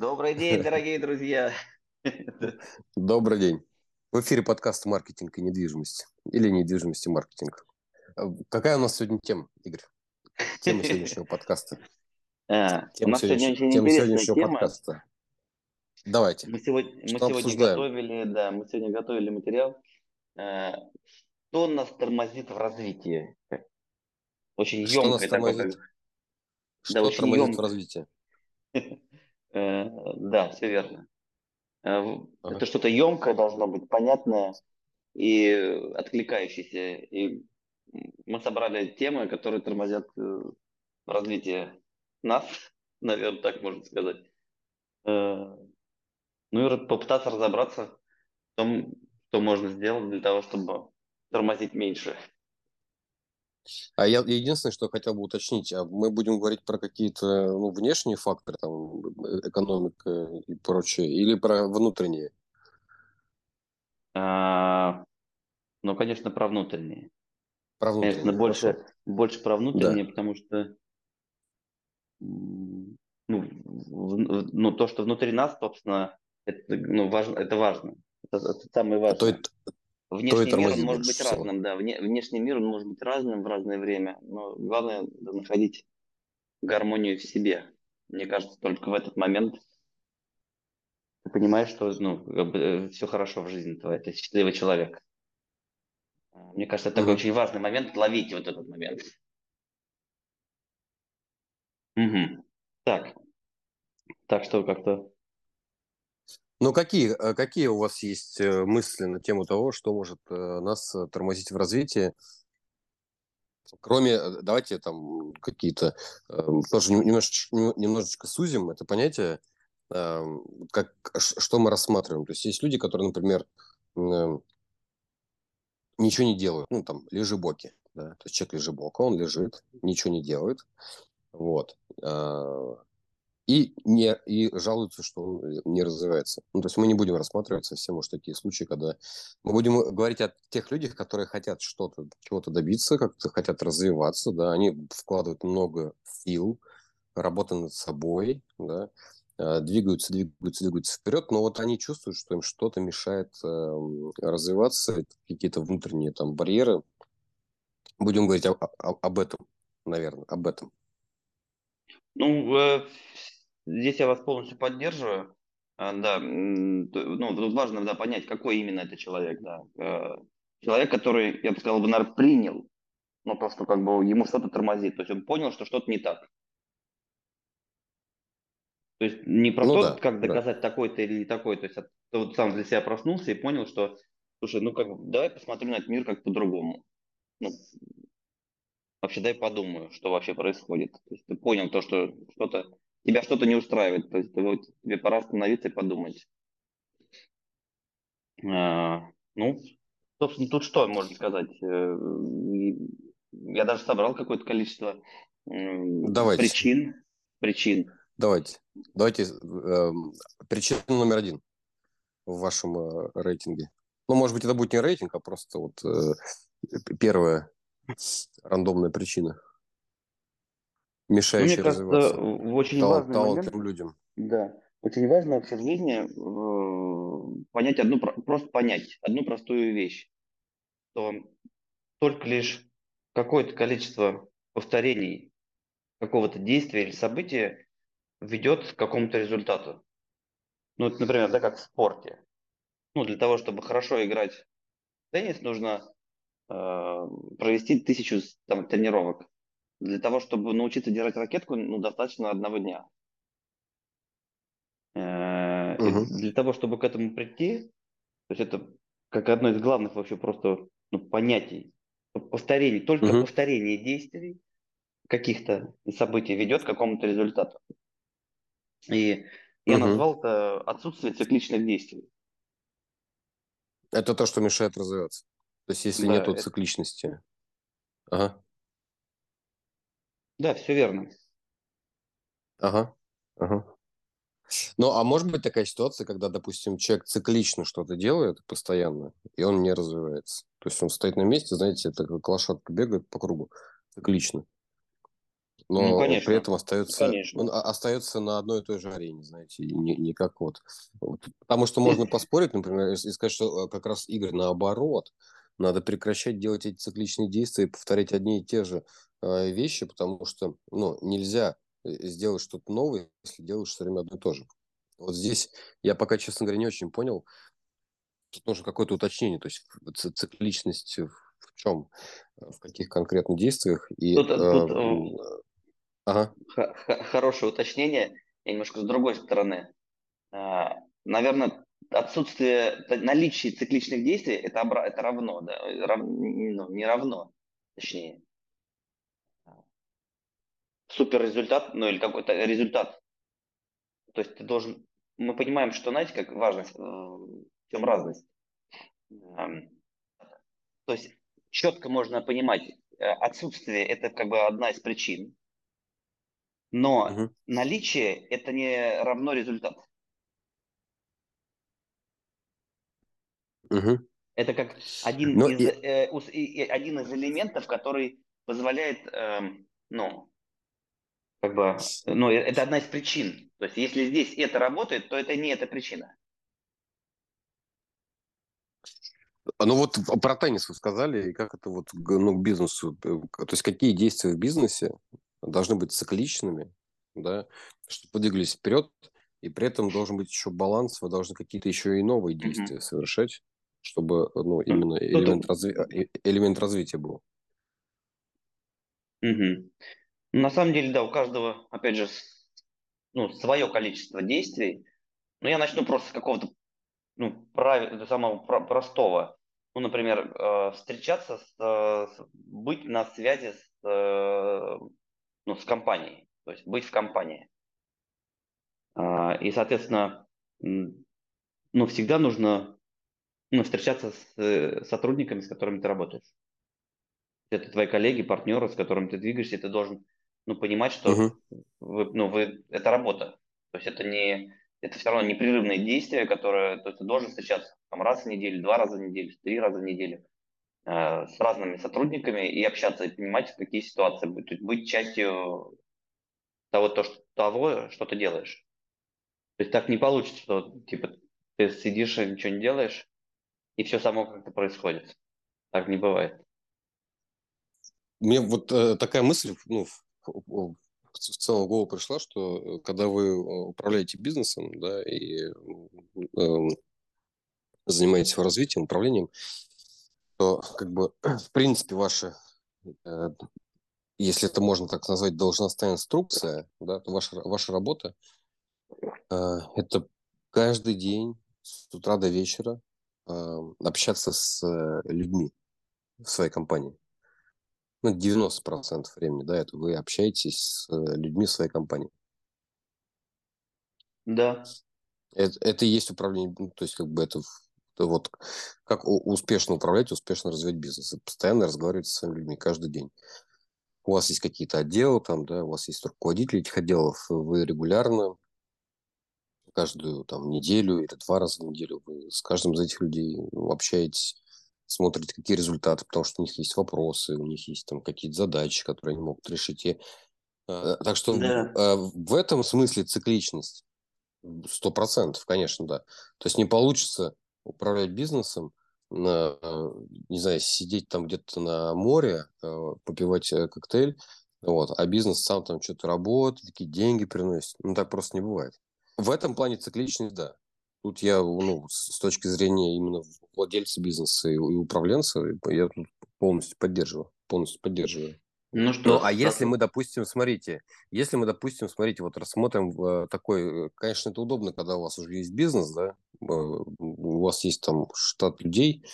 Добрый день, дорогие друзья. Добрый день. В эфире подкаст «Маркетинг и недвижимость» или «Недвижимость и маркетинг». А, какая у нас сегодня тема, Игорь? Тема сегодняшнего подкаста. А, тема у нас сегодня очень тема сегодняшнего тема. подкаста. Давайте. Мы сегодня, мы сегодня готовили, да, мы сегодня готовили материал. А, что нас тормозит в развитии? Очень что емкое такое. Тормозит? Что да, тормозит емкое. в развитии? Э, да, все верно. Э, это что-то емкое должно быть, понятное и откликающееся. И мы собрали темы, которые тормозят э, в развитии нас, наверное, так можно сказать. Ну и попытаться разобраться в том, что можно сделать для того, чтобы тормозить меньше. А я единственное, что хотел бы уточнить, а мы будем говорить про какие-то ну, внешние факторы, там, э, экономика и прочее, или про внутренние? А, ну, конечно, про внутренние. Про внутренние. Конечно, больше, больше про внутренние, да. потому что ну, в, ну, то, что внутри нас, собственно, это, ну, важно, это важно. Это, это самое важное. То, Внешний мир он может быть всего. разным, да. Вне, внешний мир он может быть разным в разное время, но главное да, находить гармонию в себе. Мне кажется, только в этот момент ты понимаешь, что ну, э, все хорошо в жизни твоей, ты счастливый человек. Мне кажется, это mm-hmm. такой очень важный момент, ловить вот этот момент. Угу. Так. Так что как-то ну, какие, э, какие у вас есть э, мысли на тему того, что может э, нас тормозить в развитии? Кроме, давайте там какие-то, эм, тоже немножечко, немножечко сузим это понятие, эм, как, что мы рассматриваем. То есть есть люди, которые, например, ничего не делают, ну, там, лежебоки, да, то есть человек лежебока, он лежит, ничего не делает, вот, и, не, и жалуются, что он э, не развивается. Ну, то есть мы не будем рассматривать совсем уж такие случаи, когда мы будем говорить о тех людях, которые хотят что-то, чего-то добиться, как-то хотят развиваться, да, они вкладывают много сил, работы над собой, да, э, двигаются, двигаются, двигаются вперед, но вот они чувствуют, что им что-то мешает э, развиваться, какие-то внутренние там барьеры. Будем говорить о, о, об этом, наверное, об этом. Ну, э, Здесь я вас полностью поддерживаю. А, да, ну, тут важно да, понять, какой именно это человек. Да. Э, человек, который, я бы сказал, бы, наверное, принял, но просто как бы ему что-то тормозит. То есть он понял, что что-то не так. То есть не про ну, то, да, как доказать да. такой-то или не такой. То есть а ты вот сам для себя проснулся и понял, что, слушай, ну как давай посмотрю на этот мир как по-другому. Ну, вообще дай подумаю, что вообще происходит. То есть ты понял то, что что-то тебя что-то не устраивает, то есть вот, тебе пора остановиться и подумать. А, ну, собственно, тут что можно сказать? Э, я даже собрал какое-то количество Давайте. причин. Причин. Давайте. Давайте. Э, причина номер один в вашем э, рейтинге. Ну, может быть, это будет не рейтинг, а просто вот э, первая рандомная причина мешающий Мне кажется, развиваться очень тал- важный талантливым момент, людям. Да, очень важно в жизни э, понять одну, просто понять одну простую вещь, что только лишь какое-то количество повторений какого-то действия или события ведет к какому-то результату. Ну, вот, например, да, как в спорте. Ну, для того, чтобы хорошо играть в теннис, нужно э, провести тысячу там, тренировок. Для того, чтобы научиться держать ракетку, ну, достаточно одного дня. Угу. Для того, чтобы к этому прийти, то есть это как одно из главных вообще просто ну, понятий, повторение, только угу. повторение действий каких-то событий ведет к какому-то результату. И я угу. назвал это отсутствие цикличных действий. Это то, что мешает развиваться. То есть, если да, нет это... цикличности. Ага. Да, все верно. Ага, ага. Ну, а может быть такая ситуация, когда, допустим, человек циклично что-то делает постоянно, и он не развивается. То есть он стоит на месте, знаете, это как лошадка бегает по кругу циклично. но Ну, при этом остается, конечно. он о- остается на одной и той же арене, знаете, и не, не как вот. Потому что можно поспорить, например, и сказать, что э, как раз игры наоборот. Надо прекращать делать эти цикличные действия и повторять одни и те же э, вещи, потому что ну, нельзя э, сделать что-то новое, если делаешь все время одно и то же. Вот здесь я пока, честно говоря, не очень понял. Тут нужно какое-то уточнение, то есть цикличность в чем, в каких конкретно действиях и Тут, э, тут э, м, э, ага. хорошее уточнение, я немножко с другой стороны. А, Наверное, отсутствие наличия цикличных действий это, обра- это равно, да, рав- ну, не равно, точнее. Супер результат, ну или какой-то результат. То есть ты должен, мы понимаем, что, знаете, как важность, э, в чем разность. Эм, То есть четко можно понимать, э, отсутствие это как бы одна из причин, но мгм, наличие это не равно результат. Мгм. Это как один Но из, и, э, и один из элементов, который позволяет, эм, ну, как бы, ну, э, это одна из причин. То есть, если здесь это работает, то это не эта причина. ну вот про теннис вы сказали, и как это вот ну, к бизнесу, э, то есть какие действия в бизнесе должны быть цикличными, да, чтобы подвигались вперед, и при этом должен быть еще баланс, вы должны какие-то еще и новые действия Мгм. совершать, чтобы ну, Ну, именно Тут, элемент, разви- э, элемент развития был. Ну, На самом деле, да, у каждого, опять же, ну, свое количество действий. Но я начну просто с какого-то, ну, прав... самого про- простого. Ну, например, э, встречаться, с, э, с- быть на связи с, э, ну, с компанией, то есть быть в компании. А, И, соответственно, ну, всегда нужно ну, встречаться с сотрудниками, с которыми ты работаешь. Это твои коллеги, партнеры, с которыми ты двигаешься, и ты должен ну, понимать, что Мгм, вы, ну, вы, это работа. То есть это не это все равно непрерывное действие, которое то есть ты должен встречаться там, раз в неделю, два раза в неделю, три раза в неделю э, с разными сотрудниками и общаться, и понимать, какие ситуации будут, то есть быть частью того, то, что, того, что ты делаешь. То есть так не получится, что типа ты сидишь и ничего не делаешь, и все само как-то происходит. Так не бывает. Мне вот э, такая мысль, ну, в, в- целом в голову пришла, что э, когда вы э, управляете бизнесом, да, и э, занимаетесь его развитием, управлением, то как бы в принципе ваша, э, если это можно так назвать, должностная инструкция, да, то ваша, ваша работа э, это каждый день с утра до вечера общаться с э, людьми в своей компании. Ну, 90% времени, да, это вы общаетесь с э, людьми в своей компании. Да. Это, это и есть управление, ну, то есть как бы это, это вот как успешно управлять, успешно развивать бизнес. Постоянно разговаривать со своими людьми каждый день. У вас есть какие-то отделы там, да, у вас есть руководители этих отделов, вы регулярно, каждую там неделю или два раза в неделю вы с каждым из этих людей ну, общаетесь, смотрите, какие результаты, потому что у них есть вопросы, у них есть там какие-то задачи, которые они могут решить. И, э, так что в, Да. э, в этом смысле цикличность Сто процентов, конечно, да. То есть не получится управлять бизнесом, на, э, не знаю, сидеть там где-то на море, э, попивать э, коктейль, вот, а бизнес сам там что-то работает, такие деньги приносит. Ну, так просто не бывает. В этом плане цикличность, да. Тут я, ну, с точки зрения именно владельца бизнеса и, и управленца, я тут полностью поддерживаю, полностью поддерживаю. Ну что, Ну, а если мы, допустим, смотрите, если мы, допустим, смотрите, вот рассмотрим э, такой, э, конечно, это удобно, когда у вас уже есть бизнес, да, э, у вас есть там штат людей,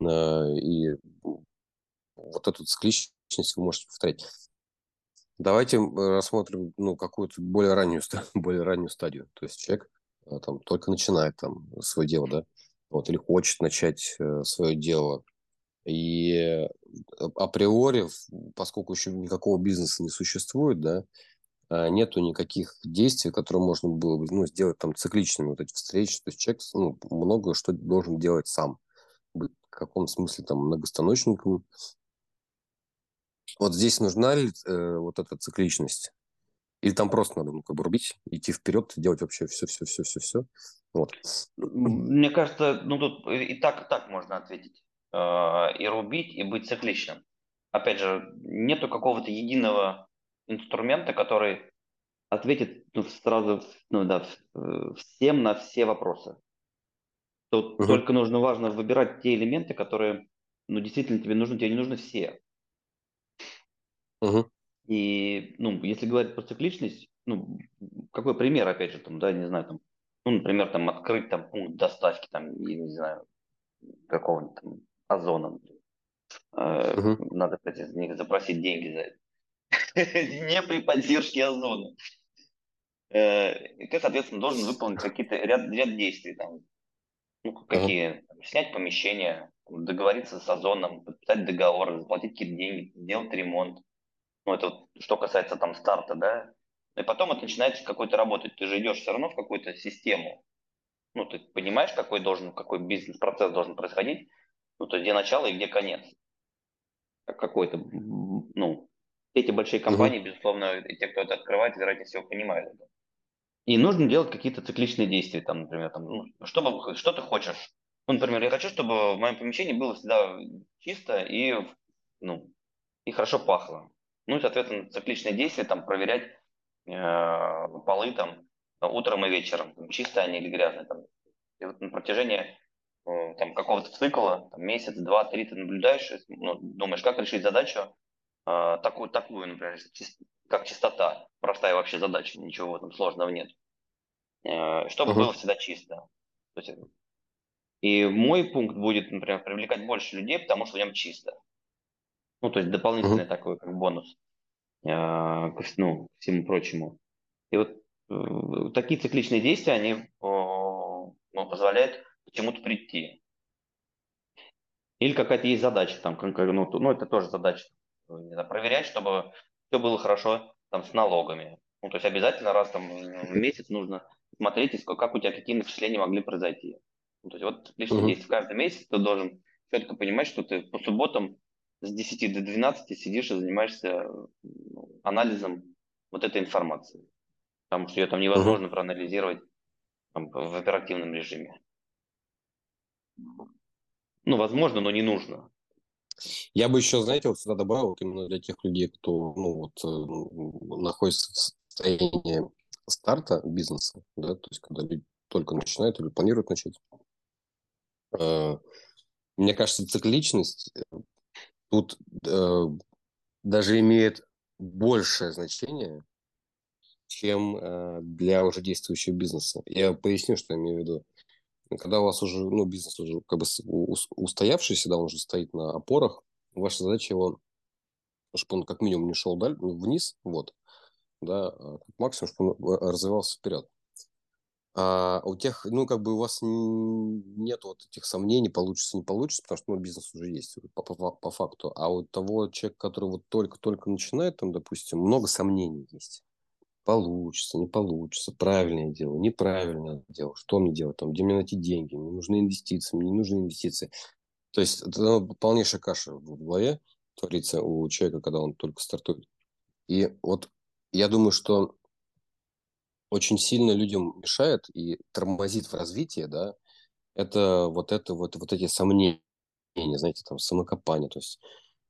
и вот эту цикличность вы можете повторять. Давайте рассмотрим, ну, какую-то более раннюю, более раннюю стадию. То есть человек э, там только начинает там свое дело, да, вот, или хочет начать э, свое дело, и э, априори, поскольку еще никакого бизнеса не существует, да, а, нету никаких действий, которые можно было бы ну, сделать там цикличными, вот эти встречи. То есть человек ну, много что должен делать сам. Быть в каком смысле там многостаночником, Вот здесь нужна ли э, вот эта цикличность? Или там просто надо ну, как бы рубить, идти вперед, делать вообще все-все-все-все-все? Вот. Мне кажется, ну тут и так, и так можно ответить. Э, и рубить, и быть цикличным. Опять же, нету какого-то единого инструмента, который ответит ну, сразу ну, да, всем на все вопросы. Тут угу. только нужно важно выбирать те элементы, которые ну, действительно тебе нужны, тебе не нужны все. Угу. И, ну, если говорить про цикличность, ну, какой пример, опять же, там, да, не знаю, там, ну, например, там, открыть там пункт доставки, там, я не знаю, какого-нибудь там озона. Э, угу. Надо, кстати, из них запросить деньги за это. Не при поддержке озона. Э, ты, соответственно, должен выполнить какие-то ряд, ряд действий, там, ну, какие, снять помещение, договориться с озоном, подписать договор, заплатить какие-то деньги, сделать ремонт, ну, это что касается там старта, да. И потом это начинается какой-то работать. Ты же идешь все равно в какую-то систему. Ну, ты понимаешь, какой должен, какой бизнес-процесс должен происходить. Ну, то есть где начало и где конец. Какой-то, ну, эти большие компании, угу. безусловно, те, кто это открывает, вероятнее всего, понимают это. И нужно делать какие-то цикличные действия, там, например, там, ну, что, что ты хочешь. Ну, например, я хочу, чтобы в моем помещении было всегда чисто и, ну, и хорошо пахло. Ну и, соответственно, цикличные действия, там, проверять э, полы там утром и вечером, там, чистые они или грязные. Там. И вот на протяжении э, там, какого-то цикла, там, месяц, два, три, ты наблюдаешь, ну, думаешь, как решить задачу э, такую, такую, например, чист, как чистота. Простая вообще задача, ничего этом сложного нет. Э, чтобы uh-huh. было всегда чисто. То есть, и мой пункт будет, например, привлекать больше людей, потому что в нем чисто. Ну, то есть дополнительный mm-hmm. такой как бонус э, ну, всему прочему. И вот э, такие цикличные действия, они э, ну, позволяют к чему-то прийти. Или какая-то есть задача, там, ну, ну это тоже задача, не знаю, проверять, чтобы все было хорошо там, с налогами. Ну, то есть обязательно раз там, в месяц нужно смотреть, как у тебя какие начисления могли произойти. Ну, то есть вот цикличные uh-huh. действия каждый месяц ты должен четко понимать, что ты по субботам с 10 до 12 сидишь и занимаешься ну, анализом вот этой информации. Потому что ее там невозможно uh-huh. проанализировать там, в оперативном режиме. Ну, возможно, но не нужно. Я бы еще, знаете, вот сюда добавил, вот именно для тех людей, кто ну, вот, э, находится в состоянии старта бизнеса, да, то есть когда люди только начинают или планируют начать. Э, мне кажется, цикличность тут э, даже имеет большее значение, чем э, для уже действующего бизнеса. Я поясню, что я имею в виду. Когда у вас уже, ну, бизнес уже как бы устоявшийся, да, он уже стоит на опорах, ваша задача его, чтобы он как минимум не шел даль, вниз, вот, да, а как максимум, чтобы он э, развивался вперед. А у тех, ну, как бы у вас нет вот этих сомнений, получится, не получится, потому что, ну, бизнес уже есть по, по, по факту. А у того человека, который вот только-только начинает, там, допустим, много сомнений есть. Получится, не получится, правильное дело, неправильное дело, что мне делать, там, где мне найти деньги, мне нужны инвестиции, мне не нужны инвестиции. То есть это ну, полнейшая каша в голове творится у человека, когда он только стартует. И вот я думаю, что очень сильно людям мешает и тормозит в развитии, да, это вот это вот, вот эти сомнения, знаете, там, самокопание, то есть,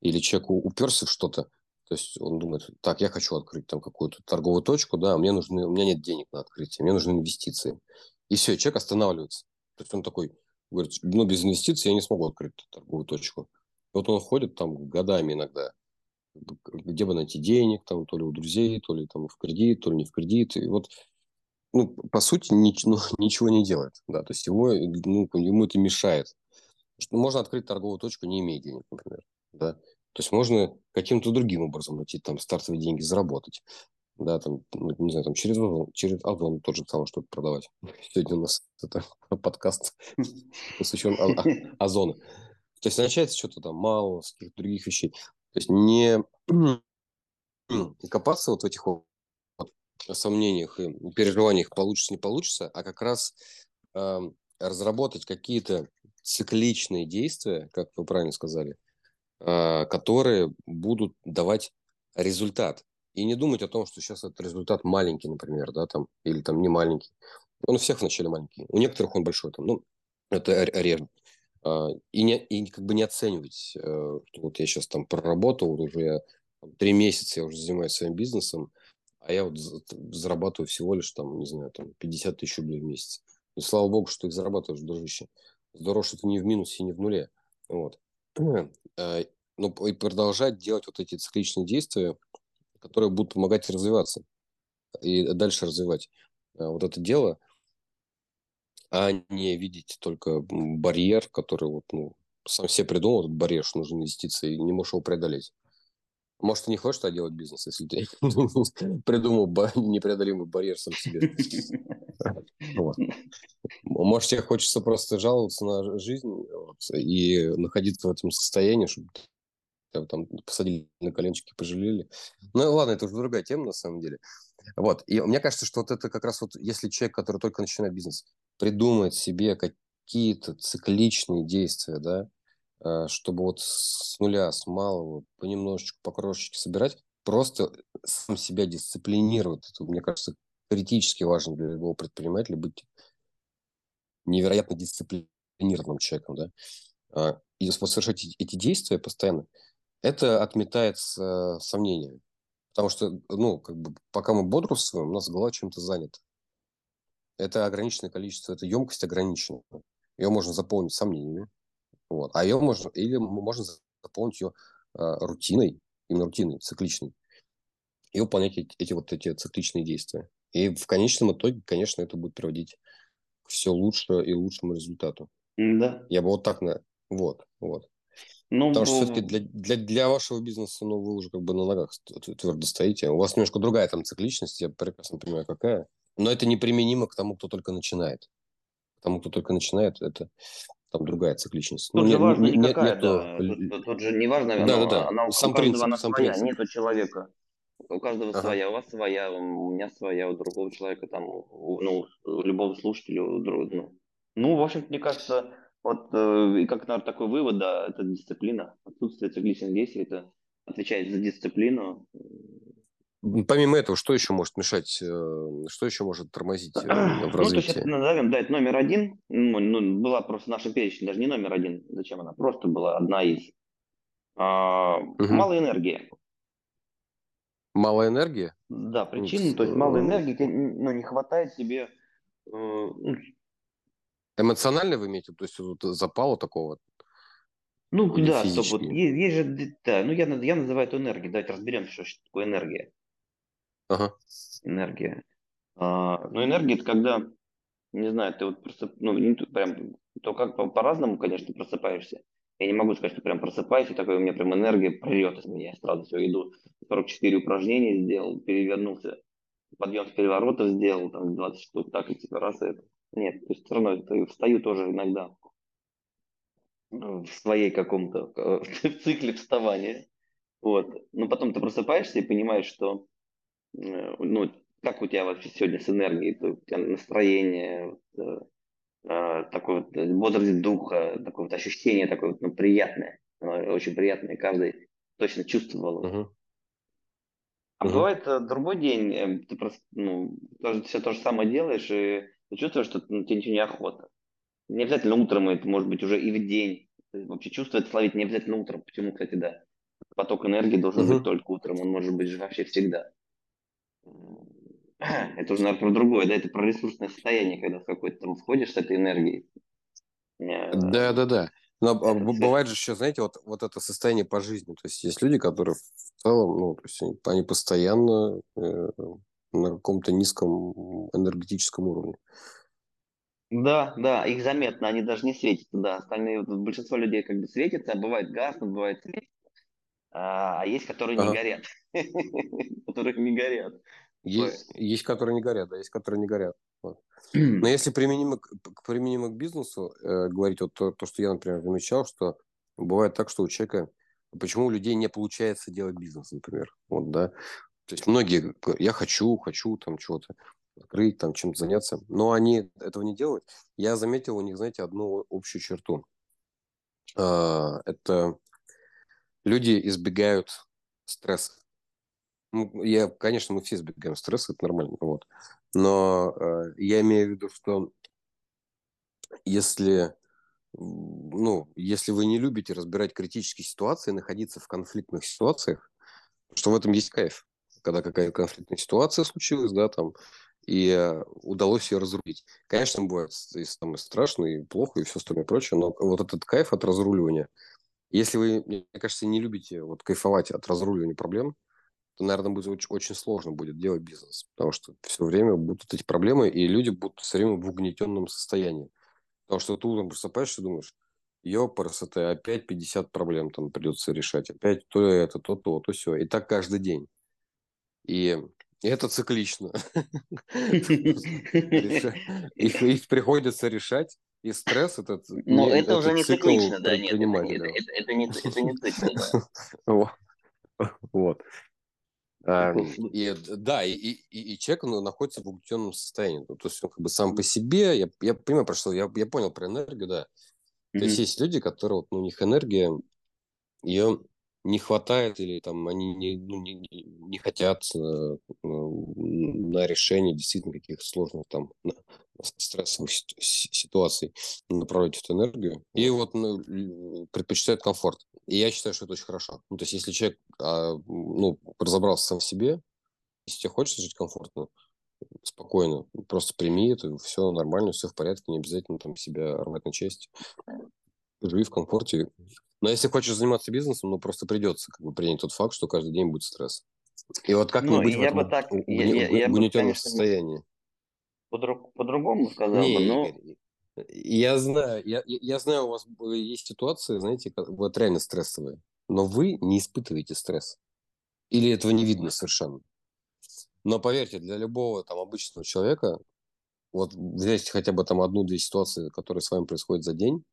или человек уперся в что-то, то есть он думает, так, я хочу открыть там какую-то торговую точку, да, мне нужны, у меня нет денег на открытие, мне нужны инвестиции. И все, человек останавливается. То есть он такой, говорит, ну, без инвестиций я не смогу открыть торговую точку. Вот он ходит там годами иногда, где бы найти денег, там, то ли у друзей, то ли там в кредит, то ли не в кредит. И вот, ну, по сути, ни, ну, ничего не делает, да, то есть ему, ну, ему это мешает. Можно открыть торговую точку, не имея денег, например, да. То есть можно каким-то другим образом найти там стартовые деньги, заработать. Да, там, ну, не знаю, там через Озон, через Озон тот же самое что-то продавать. Сегодня у нас это подкаст посвящен Озону. То есть начать что-то там мало, с каких-то других вещей. То есть не копаться вот в этих вот сомнениях и переживаниях, получится, не получится, а как раз э, разработать какие-то цикличные действия, как вы правильно сказали, э, которые будут давать результат. И не думать о том, что сейчас этот результат маленький, например, да, там, или там не маленький. Он у всех вначале маленький. У некоторых он большой, там, ну, это реже. А, и, не, и как бы не оценивать, э, вот я сейчас там проработал, уже я три месяца я уже занимаюсь своим бизнесом, а я вот зарабатываю всего лишь там, не знаю, там 50 тысяч рублей в месяц. И слава богу, что ты их зарабатываешь, дружище. Здорово, что ты не в минусе не в нуле. Вот. А, ну, и продолжать делать вот эти цикличные действия, которые будут помогать развиваться и дальше развивать а, вот это дело, а не видеть только барьер, который вот, ну, сам себе придумал этот барьер, что нужно инвестиции, и не можешь его преодолеть. Может, ты не хочешь а делать бизнес, если ты придумал непреодолимый барьер сам себе. Может, тебе хочется просто жаловаться на жизнь и находиться в этом состоянии, чтобы там посадили на коленочки, пожалели. Ну, ладно, это уже другая тема, на самом деле. Вот. И мне кажется, что вот это как раз вот, если человек, который только начинает бизнес, придумает себе какие-то цикличные действия, да, э, чтобы вот с нуля, с малого, понемножечку, по крошечке собирать, просто сам себя дисциплинировать. Это, мне кажется, критически важно для любого предпринимателя быть невероятно дисциплинированным человеком, да. А, и совершать эти действия постоянно, это отметает э, сомнения. Потому что, ну, как бы, пока мы бодрствуем, у нас голова чем-то занята. Это ограниченное количество, это емкость ограничена. Ее можно заполнить сомнениями. Вот. А ее можно, или можно заполнить ее э, рутиной, именно рутиной, цикличной, и выполнять эти, эти вот эти цикличные действия. И в конечном итоге, конечно, это будет приводить к все лучше и лучшему результату. Да. Я бы вот так на... Вот, вот. Ну, Потому что все-таки для, для, для вашего бизнеса, ну, вы уже как бы на ногах твердо стоите. У вас немножко другая там цикличность, я прекрасно понимаю, какая. Но это неприменимо к тому, кто только начинает. К тому, кто только начинает, это там другая цикличность. Тут ну, же не, важно не, не какая, нету... да. Тут, тут, тут же не важно, да, она, да, да. она сам у принцип, она сам своя, принцип. нету человека. У каждого ага. своя, у вас своя, у меня своя, у другого человека, там, у, ну, у любого слушателя, у другого, ну. ну, в общем мне кажется, вот э, как, наверное, такой вывод, да, это дисциплина. Отсутствие цикличных действий, это отвечает за дисциплину. Помимо этого, что еще может мешать, э, что еще может тормозить э, в развитии? Ну, то это назовем, да, это номер один. Ну, ну, была просто наша перечень, даже не номер один. Зачем она? Просто была одна из. А, угу. Мало энергии. Мало энергии? Да, причина, то есть мало энергии, ну, не хватает себе ну, Эмоционально вы имеете, то есть вот запала такого? Ну Или да, стоп, вот есть, есть же, да, ну я, я называю это энергией, давайте разберемся, что, что такое энергия. Ага. Энергия. А, ну энергия это когда, не знаю, ты вот просто, ну не, прям, то как по- по-разному, конечно, просыпаешься. Я не могу сказать, что прям просыпаюсь, и такой у меня прям энергия прет из меня. Я сразу все иду, 44 упражнения сделал, перевернулся, подъем с переворотов сделал, там 20 штук, так и типа раз это. Нет, то есть все равно встаю тоже иногда в своей каком-то в цикле вставания. Вот. Но потом ты просыпаешься и понимаешь, что э, ну, как у тебя вообще сегодня с энергией, у тебя настроение, вот, э, такое вот бодрость духа, такое вот ощущение такое вот, ну, приятное, очень приятное, каждый точно чувствовал. Uh-huh. А uh-huh. бывает э, другой день, ты просто, ну, тоже, все то же самое делаешь, и ты чувствуешь, что ну, тебе ничего не охота. Не обязательно утром, это может быть уже и в день. Ты вообще чувство это словить не обязательно утром. Почему, кстати, да. Поток энергии должен угу. быть только утром, он может быть же вообще всегда. Это уже, наверное, про другое, да, это про ресурсное состояние, когда в какой-то там входишь с этой энергией. Э, да, да, да. Но а, бывает же еще, знаете, вот, вот это состояние по жизни. То есть есть люди, которые в целом, ну, то есть они постоянно э, на каком-то низком энергетическом уровне. Да, да, их заметно, они даже не светятся, да. Остальные, большинство людей как бы светятся, а бывает гаснут, бывает светятся. А, а есть, которые ага. не горят. Которых не горят. Есть, есть, которые не горят, да, есть, которые не горят. Вот. Но если применимо к, применимо к бизнесу, э, говорить вот то, то, что я, например, замечал, что бывает так, что у человека, почему у людей не получается делать бизнес, например, вот, да, то есть многие, я хочу, хочу там чего-то открыть, там чем-то заняться, но они этого не делают. Я заметил у них, знаете, одну общую черту. А, это люди избегают стресса. Я, конечно, мы все избегаем стресса, это нормально, вот. Но э, я имею в виду, что если, ну, если вы не любите разбирать критические ситуации, находиться в конфликтных ситуациях, что в этом есть кайф. Когда какая-то конфликтная ситуация случилась, да, там, и э, удалось ее разрулить. Конечно, бывает и самое страшное, и плохо, и все остальное прочее, но вот этот кайф от разруливания, если вы, мне кажется, не любите вот кайфовать от разруливания проблем, то, наверное, будет очень, очень сложно будет делать бизнес, потому что все время будут эти проблемы, и люди будут все время в угнетенном состоянии. Потому что ты утром просыпаешься и думаешь, ёпарасоте, опять 50 проблем там придется решать, опять то это, то то, то все. И так каждый день. И это циклично. Их приходится решать, и стресс этот... Ну, это уже не циклично, да, нет, это не циклично. Вот. И, да, и, и, и человек он находится в угнетенном состоянии. Ну, то есть он как бы сам по себе, я, я понимаю, про что, я, я понял про энергию, да. То есть есть люди, которые, вот, ну, у них энергия, ее не хватает или там они не, ну, не, не хотят э, на решение действительно каких-то сложных там стрессовых ситуаций направлять эту энергию. И вот ну, предпочитают комфорт. И я считаю, что это очень хорошо. Ну, то есть, если человек а, ну, разобрался сам в себе, если тебе хочется жить комфортно, спокойно, просто прими это, все нормально, все в порядке, не обязательно там себя рвать на части. Живи в комфорте. Но если хочешь заниматься бизнесом, ну просто придется как бы принять тот факт, что каждый день будет стресс. И вот как ну, не быть в этом так, угни- я, я, угнетенном состоянии? По-другому сказал не, бы, но... Я знаю, я, я знаю, у вас есть ситуации, знаете, вот реально стрессовые, но вы не испытываете стресс. Или этого не видно совершенно. Но поверьте, для любого там обычного человека, вот взять хотя бы там одну-две ситуации, которые с вами происходят за день,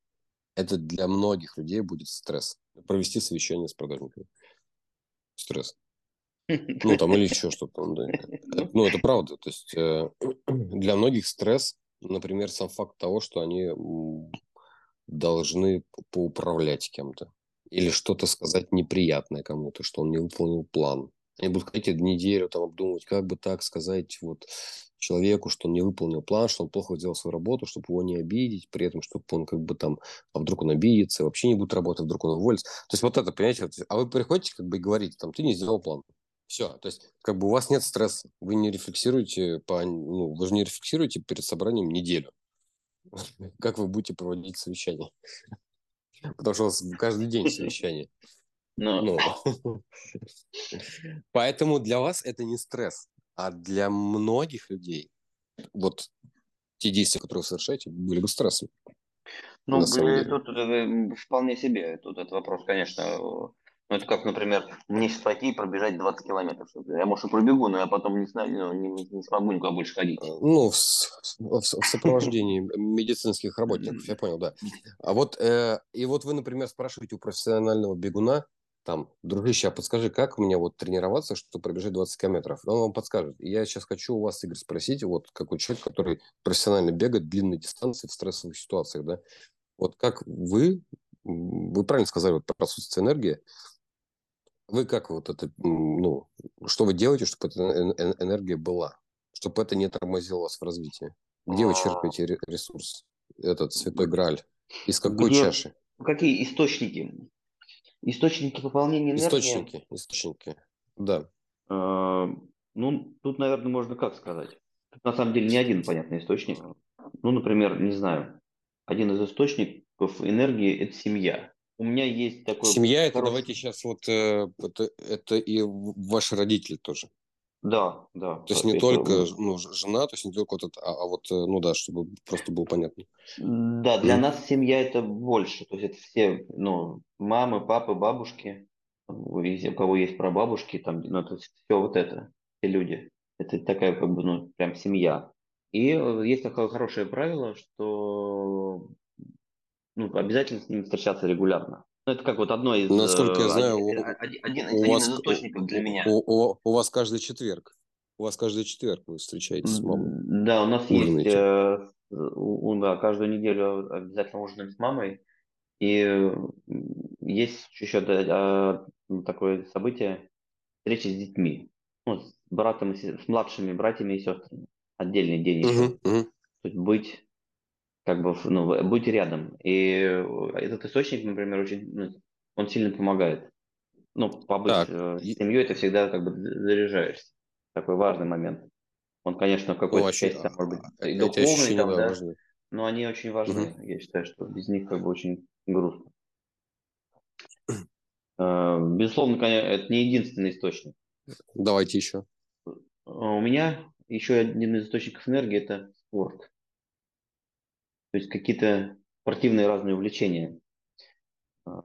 это для многих людей будет стресс. Провести совещание с продажниками. Стресс. Ну, там или еще что-то. Ну, это правда. То есть э, для многих стресс например, сам факт того, что они должны поуправлять кем-то или что-то сказать неприятное кому-то, что он не выполнил план. Они будут хотеть неделю там обдумывать, как бы так сказать вот человеку, что он не выполнил план, что он плохо сделал свою работу, чтобы его не обидеть, при этом, чтобы он как бы там, а вдруг он обидится, вообще не будет работать, вдруг он уволится. То есть вот это, понимаете, а вы приходите как бы и говорите, там, ты не сделал план. Все, то есть как бы у вас нет стресса, вы не рефлексируете, по, ну, вы же не рефлексируете перед собранием неделю. Как вы будете проводить совещание? Потому что у вас каждый день совещание. Но... Ну. Поэтому для вас это не стресс, а для многих людей вот те действия, которые вы совершаете, были бы стрессом. Ну, тут э, вполне себе, тут этот вопрос, конечно, ну, это как, например, мне сейчас пойти и пробежать 20 километров. Я, может, и пробегу, но я потом не, знаю, ну, не, не смогу никуда больше ходить. Э, ну, в, в, в сопровождении медицинских работников, я понял, да. А вот, э, и вот вы, например, спрашиваете у профессионального бегуна, там, дружище, а подскажи, как мне вот тренироваться, чтобы пробежать 20 километров? Он вам подскажет. Я сейчас хочу у вас, Игорь, спросить, вот какой человек, который профессионально бегает длинные дистанции в стрессовых ситуациях, да, вот как вы, вы правильно сказали вот про отсутствие энергии, вы как вот это, ну, что вы делаете, чтобы эта энергия была? Чтобы это не тормозило вас в развитии? Где вы а. черпаете ресурс, этот святой Грааль? Из какой Где, чаши? Какие источники? Источники пополнения энергии? Источники, источники, да. А, ну, тут, наверное, можно как сказать. Тут на самом деле не один понятный источник. Ну, например, не знаю, один из источников энергии – это семья. У меня есть такой... Семья – это давайте сейчас вот э, это, это и ваши родители тоже. Да, да. То есть не только ну, жена, то есть не только вот это, а, а вот, э, ну да, чтобы просто было понятно. Да, для mm. нас семья это больше. То есть это все, ну, мамы, папы, бабушки, у кого есть прабабушки, там, ну, то есть все вот это, все люди. Это такая, как бы, ну, прям семья. И э, есть такое хорошее правило, что ну, обязательно с ними встречаться регулярно. Ну, это как вот одно из... Насколько я э, знаю, один, один, один, у один вас, из источников для меня. У, у, у вас каждый четверг. У вас каждый четверг вы встречаетесь с мамой. Да, у нас Ужинаете. есть... Э, у, да, каждую неделю обязательно ужинаем с мамой. И есть еще да, а, такое событие встречи с детьми, ну, с братом, с младшими братьями и сестрами. Отдельный день еще. Uh-huh, uh-huh. То есть быть как бы, ну, быть рядом. И этот источник, например, очень, ну, он сильно помогает. Ну, побыть так. Э, с семьей, это всегда как бы заряжаешься. Такой важный момент. Он, конечно, в какой-то ну, части, там, может быть, а, и духовный, там, да, важны. но они очень важны. Угу. Я считаю, что без них как бы очень грустно. Э, безусловно, конечно, это не единственный источник. Давайте еще. У меня еще один из источников энергии – это спорт. То есть какие-то спортивные разные увлечения. Э,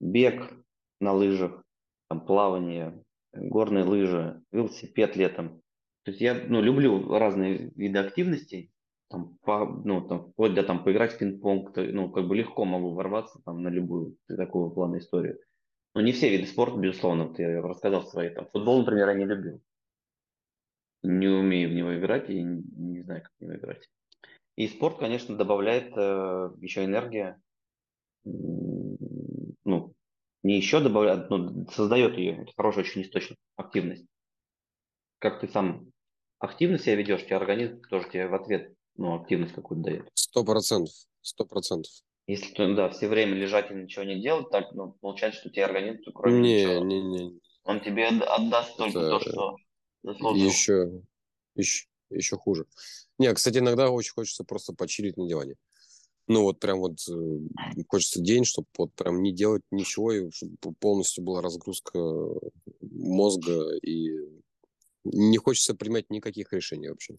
бег на лыжах, там, плавание, горные лыжи, велосипед летом. То есть я ну, люблю разные виды активностей, там, по, ну, там, вплоть до там, поиграть в пинг-понг, ну, как бы легко могу ворваться там, на любую такого плана историю. Но не все виды спорта, безусловно, я рассказал свои. Там, футбол, например, я не любил. Не умею в него играть и не знаю, как в него играть. И спорт, конечно, добавляет э, еще энергия. Ну, не еще добавляет, но создает ее. Это хороший очень источник, активность. Как ты сам активно себя ведешь, тебе организм тоже тебе в ответ ну, активность какую-то дает. Сто процентов. Сто процентов. Если ты, да, все время лежать и ничего не делать, так, ну, получается, что тебе организм, кроме не, ничего, не, не. он тебе отдаст только Это... то, что заслужил. Еще, еще, еще хуже. Не, кстати, иногда очень хочется просто почилить на диване. Ну, вот прям вот э, хочется день, чтобы вот прям не делать ничего, и чтобы полностью была разгрузка мозга, и не хочется принимать никаких решений вообще.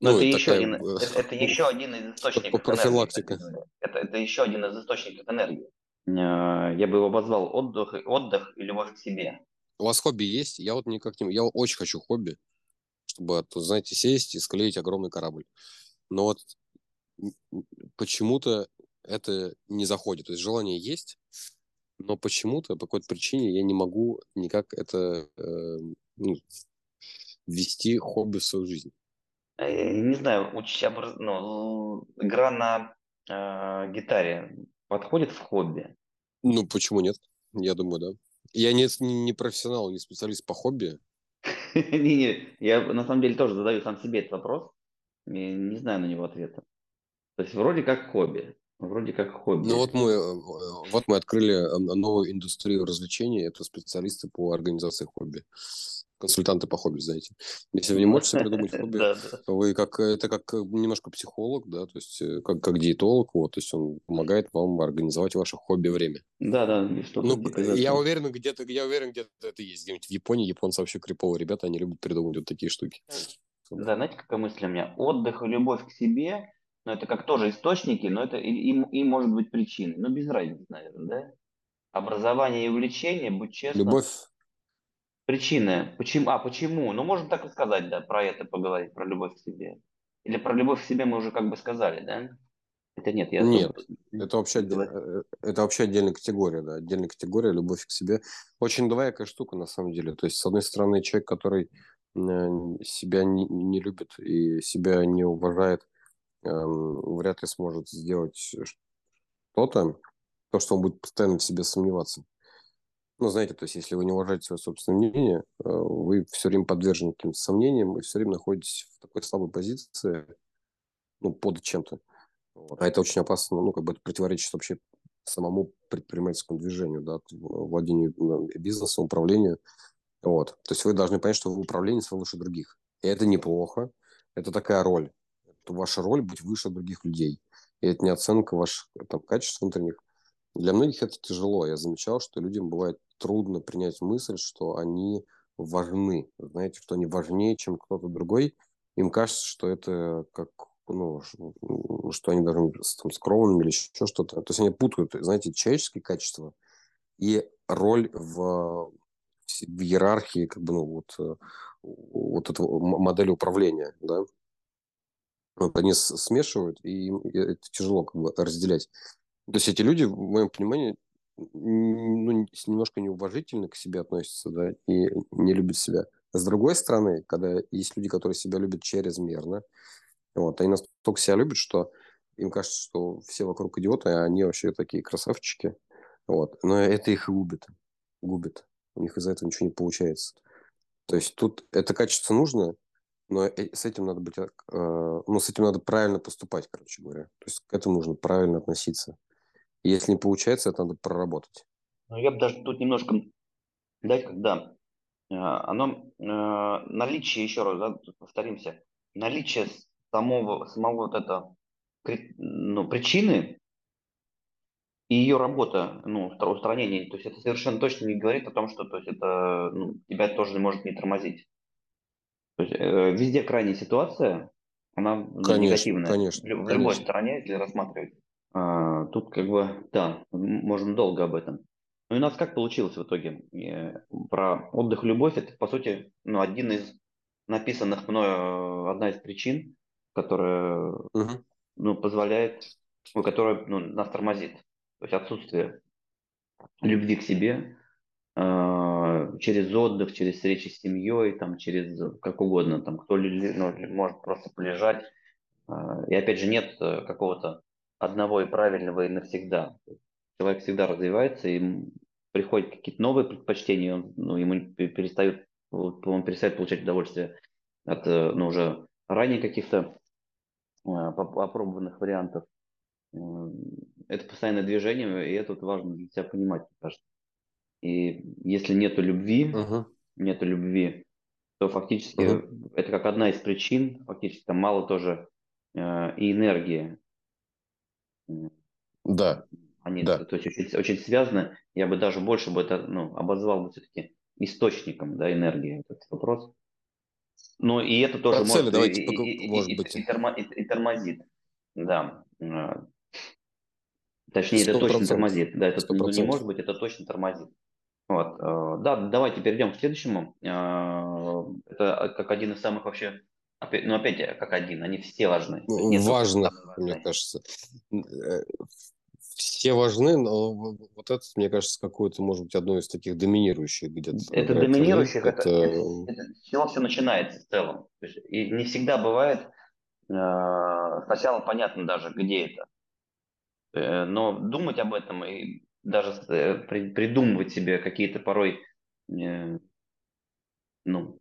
Но ну, это, еще один, это, это еще один из источников профилактика. энергии. Это, это еще один из источников энергии. Э, я бы его обозвал отдых, отдых и любовь к себе. У вас хобби есть? Я вот никак не... Я очень хочу хобби, чтобы, знаете, сесть и склеить огромный корабль. Но вот почему-то это не заходит. То есть желание есть, но почему-то по какой-то причине я не могу никак это э, ну, ввести хобби в свою жизнь. Э, не знаю, учить образ... ну, игра на э, гитаре подходит в хобби? Ну, почему нет? Я думаю, да. Я не, не профессионал, не специалист по хобби. Не-не, я на самом деле тоже задаю сам себе этот вопрос. Я не знаю на него ответа. То есть вроде как хобби. Вроде как хобби. Ну вот мы, э, вот мы открыли э, новую индустрию развлечений. Это специалисты по организации хобби консультанты по хобби, знаете. Если вы не можете придумать хобби, вы как это как немножко психолог, да, то есть э, как, как диетолог, вот, то есть он помогает вам организовать ваше хобби время. Да, да, Ну, я уверен, где-то, я уверен, где-то это есть. Где-нибудь в Японии японцы вообще криповые ребята, они любят придумывать вот такие штуки. Да, знаете, какая мысль у меня? Отдых и любовь к себе, ну, это как тоже источники, но это и, и, и может быть причиной. Ну, без разницы, наверное, да? Образование и увлечение, будь честным. Любовь, Причины. Почему? А, почему? Ну, можно так и сказать, да, про это поговорить, про любовь к себе. Или про любовь к себе мы уже как бы сказали, да? Это нет, я Нет, думаю, это вообще, э, это вообще отдельная категория, да, отдельная категория любовь к себе. Очень двоякая штука, на самом деле. То есть, с одной стороны, человек, который э, себя не, не любит и себя не уважает, эм, вряд ли сможет сделать что-то, то, что он будет постоянно в себе сомневаться. Ну, знаете, то есть, если вы не уважаете свое собственное мнение, э, вы все время подвержены каким-то сомнениям и все время находитесь в такой слабой позиции, ну, под чем-то. А это очень опасно, ну, как бы это противоречит вообще самому предпринимательскому движению, да, владению бизнесом, управлению. Вот. То есть вы должны понять, что вы управленец, вы выше других. И это неплохо. Это такая роль. Это ваша роль быть выше других людей. И это не оценка ваших там, качеств внутренних. Для многих это тяжело. Я замечал, что людям бывает трудно принять мысль, что они важны, знаете, что они важнее, чем кто-то другой. Им кажется, что это как, ну, что они должны быть там, скромными или еще что-то. То есть они путают, знаете, человеческие качества и роль в, в иерархии, как бы, ну, вот, э, вот этого модели управления, да. Вот они смешивают, и это тяжело как бы разделять. То есть эти люди, в моем понимании, ну, немножко неуважительно к себе относятся, да, и не любят себя. С другой стороны, когда есть люди, которые себя любят чрезмерно, вот, они настолько себя любят, что им кажется, что все вокруг идиоты, а они вообще такие красавчики. Вот. Но это их губит. Губит. У них из-за этого ничего не получается. То есть тут это качество нужно, но с этим надо быть, э, ну, с этим надо правильно поступать, короче говоря. То есть к этому нужно правильно относиться. Если не получается, это надо проработать. Ну, я бы даже тут немножко, дать, когда э, оно, э, наличие, еще раз, да, повторимся, наличие самого, самого вот это, ну, причины и ее работа, ну, устранение, то есть это совершенно точно не говорит о том, что то есть это ну, тебя тоже может не тормозить. То есть э, везде крайняя ситуация, она ну, конечно, негативная. Конечно, в, конечно. любой стороне, если рассматривать. А, тут как бы, да, можно долго об этом. Ну и у нас как получилось в итоге? Э, про отдых и любовь, это, по сути, ну, один из написанных мною, одна из причин, которая, угу. ну, позволяет, ну, которая ну, нас тормозит. То есть отсутствие любви к себе, а, через отдых, через встречи с семьей, там, через как угодно, там, кто ну, может просто полежать. А, и опять же нет э, какого-то одного и правильного и навсегда. Человек всегда развивается, и приходят какие-то новые предпочтения, он, ну, ему перестает, он перестает получать удовольствие от э, ну, уже ранее каких-то а, опробованных вариантов. Это постоянное движение, и это вот важно для себя понимать, мне кажется. И если нету любви, uh-huh. нету любви, то фактически uh-huh. это как одна из причин, фактически там мало тоже э, и энергии. Да. Они да. То есть очень, очень связаны. Я бы даже больше бы это ну, обозвал бы все-таки источником да, энергии, этот вопрос. Ну и это тоже Про может, цели давайте, и, и, может и, быть. И, и, и тормозит. Да. Э, точнее, 100%. это точно тормозит. Да, это ну, не может быть, это точно тормозит. Вот. Э, да, давайте перейдем к следующему. Э, это как один из самых вообще, ну опять как один, они все важны. Важно, мне кажется. Э, все важны, но вот это, мне кажется, какое-то, может быть, одно из таких доминирующих где-то. Это доминирующих, это, это, это, с чего все начинается в целом. И не всегда бывает э, сначала понятно даже, где это. Э, но думать об этом и даже э, придумывать себе какие-то порой, э, ну,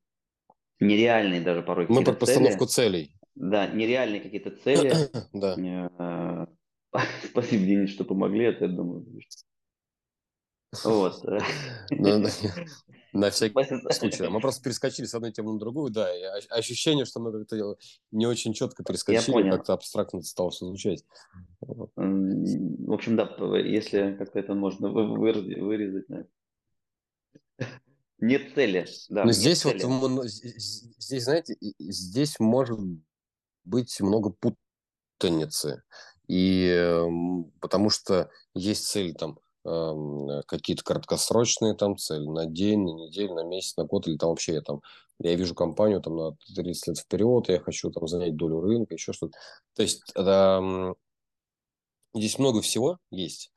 нереальные даже порой Мы под постановку цели. целей. Да, нереальные какие-то цели. да. Э, спасибо, Денис, что помогли, это, я думаю. Вот. Ну, на всякий случай. Мы просто перескочили с одной темы на другую, да, и ощущение, что мы как-то не очень четко перескочили, как-то абстрактно стало все звучать. В общем, да, если как-то это можно вырезать. Нет цели. Да, Но здесь цели. вот, здесь, знаете, здесь может быть много путаницы. И потому что есть цель там какие-то краткосрочные там цели на день, на неделю, на месяц, на год, или там вообще я там, я вижу компанию там на 30 лет вперед, я хочу там занять долю рынка, еще что-то. То есть это, здесь много всего есть.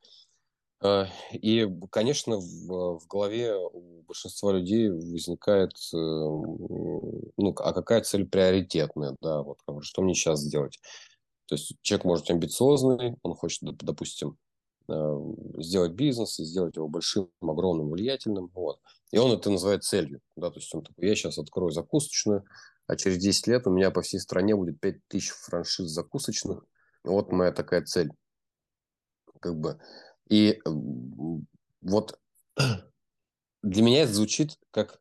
А, и, конечно, в, в голове у большинства людей возникает, э, ну, а какая цель приоритетная, да, вот что мне сейчас сделать. То есть человек может быть амбициозный, он хочет, допустим, Э, сделать бизнес и сделать его большим, огромным, влиятельным. Вот. И он это называет целью. Да? То есть он такой, я сейчас открою закусочную, а через 10 лет у меня по всей стране будет 5000 франшиз закусочных. Вот моя такая цель. Как бы. И вот для меня это звучит как...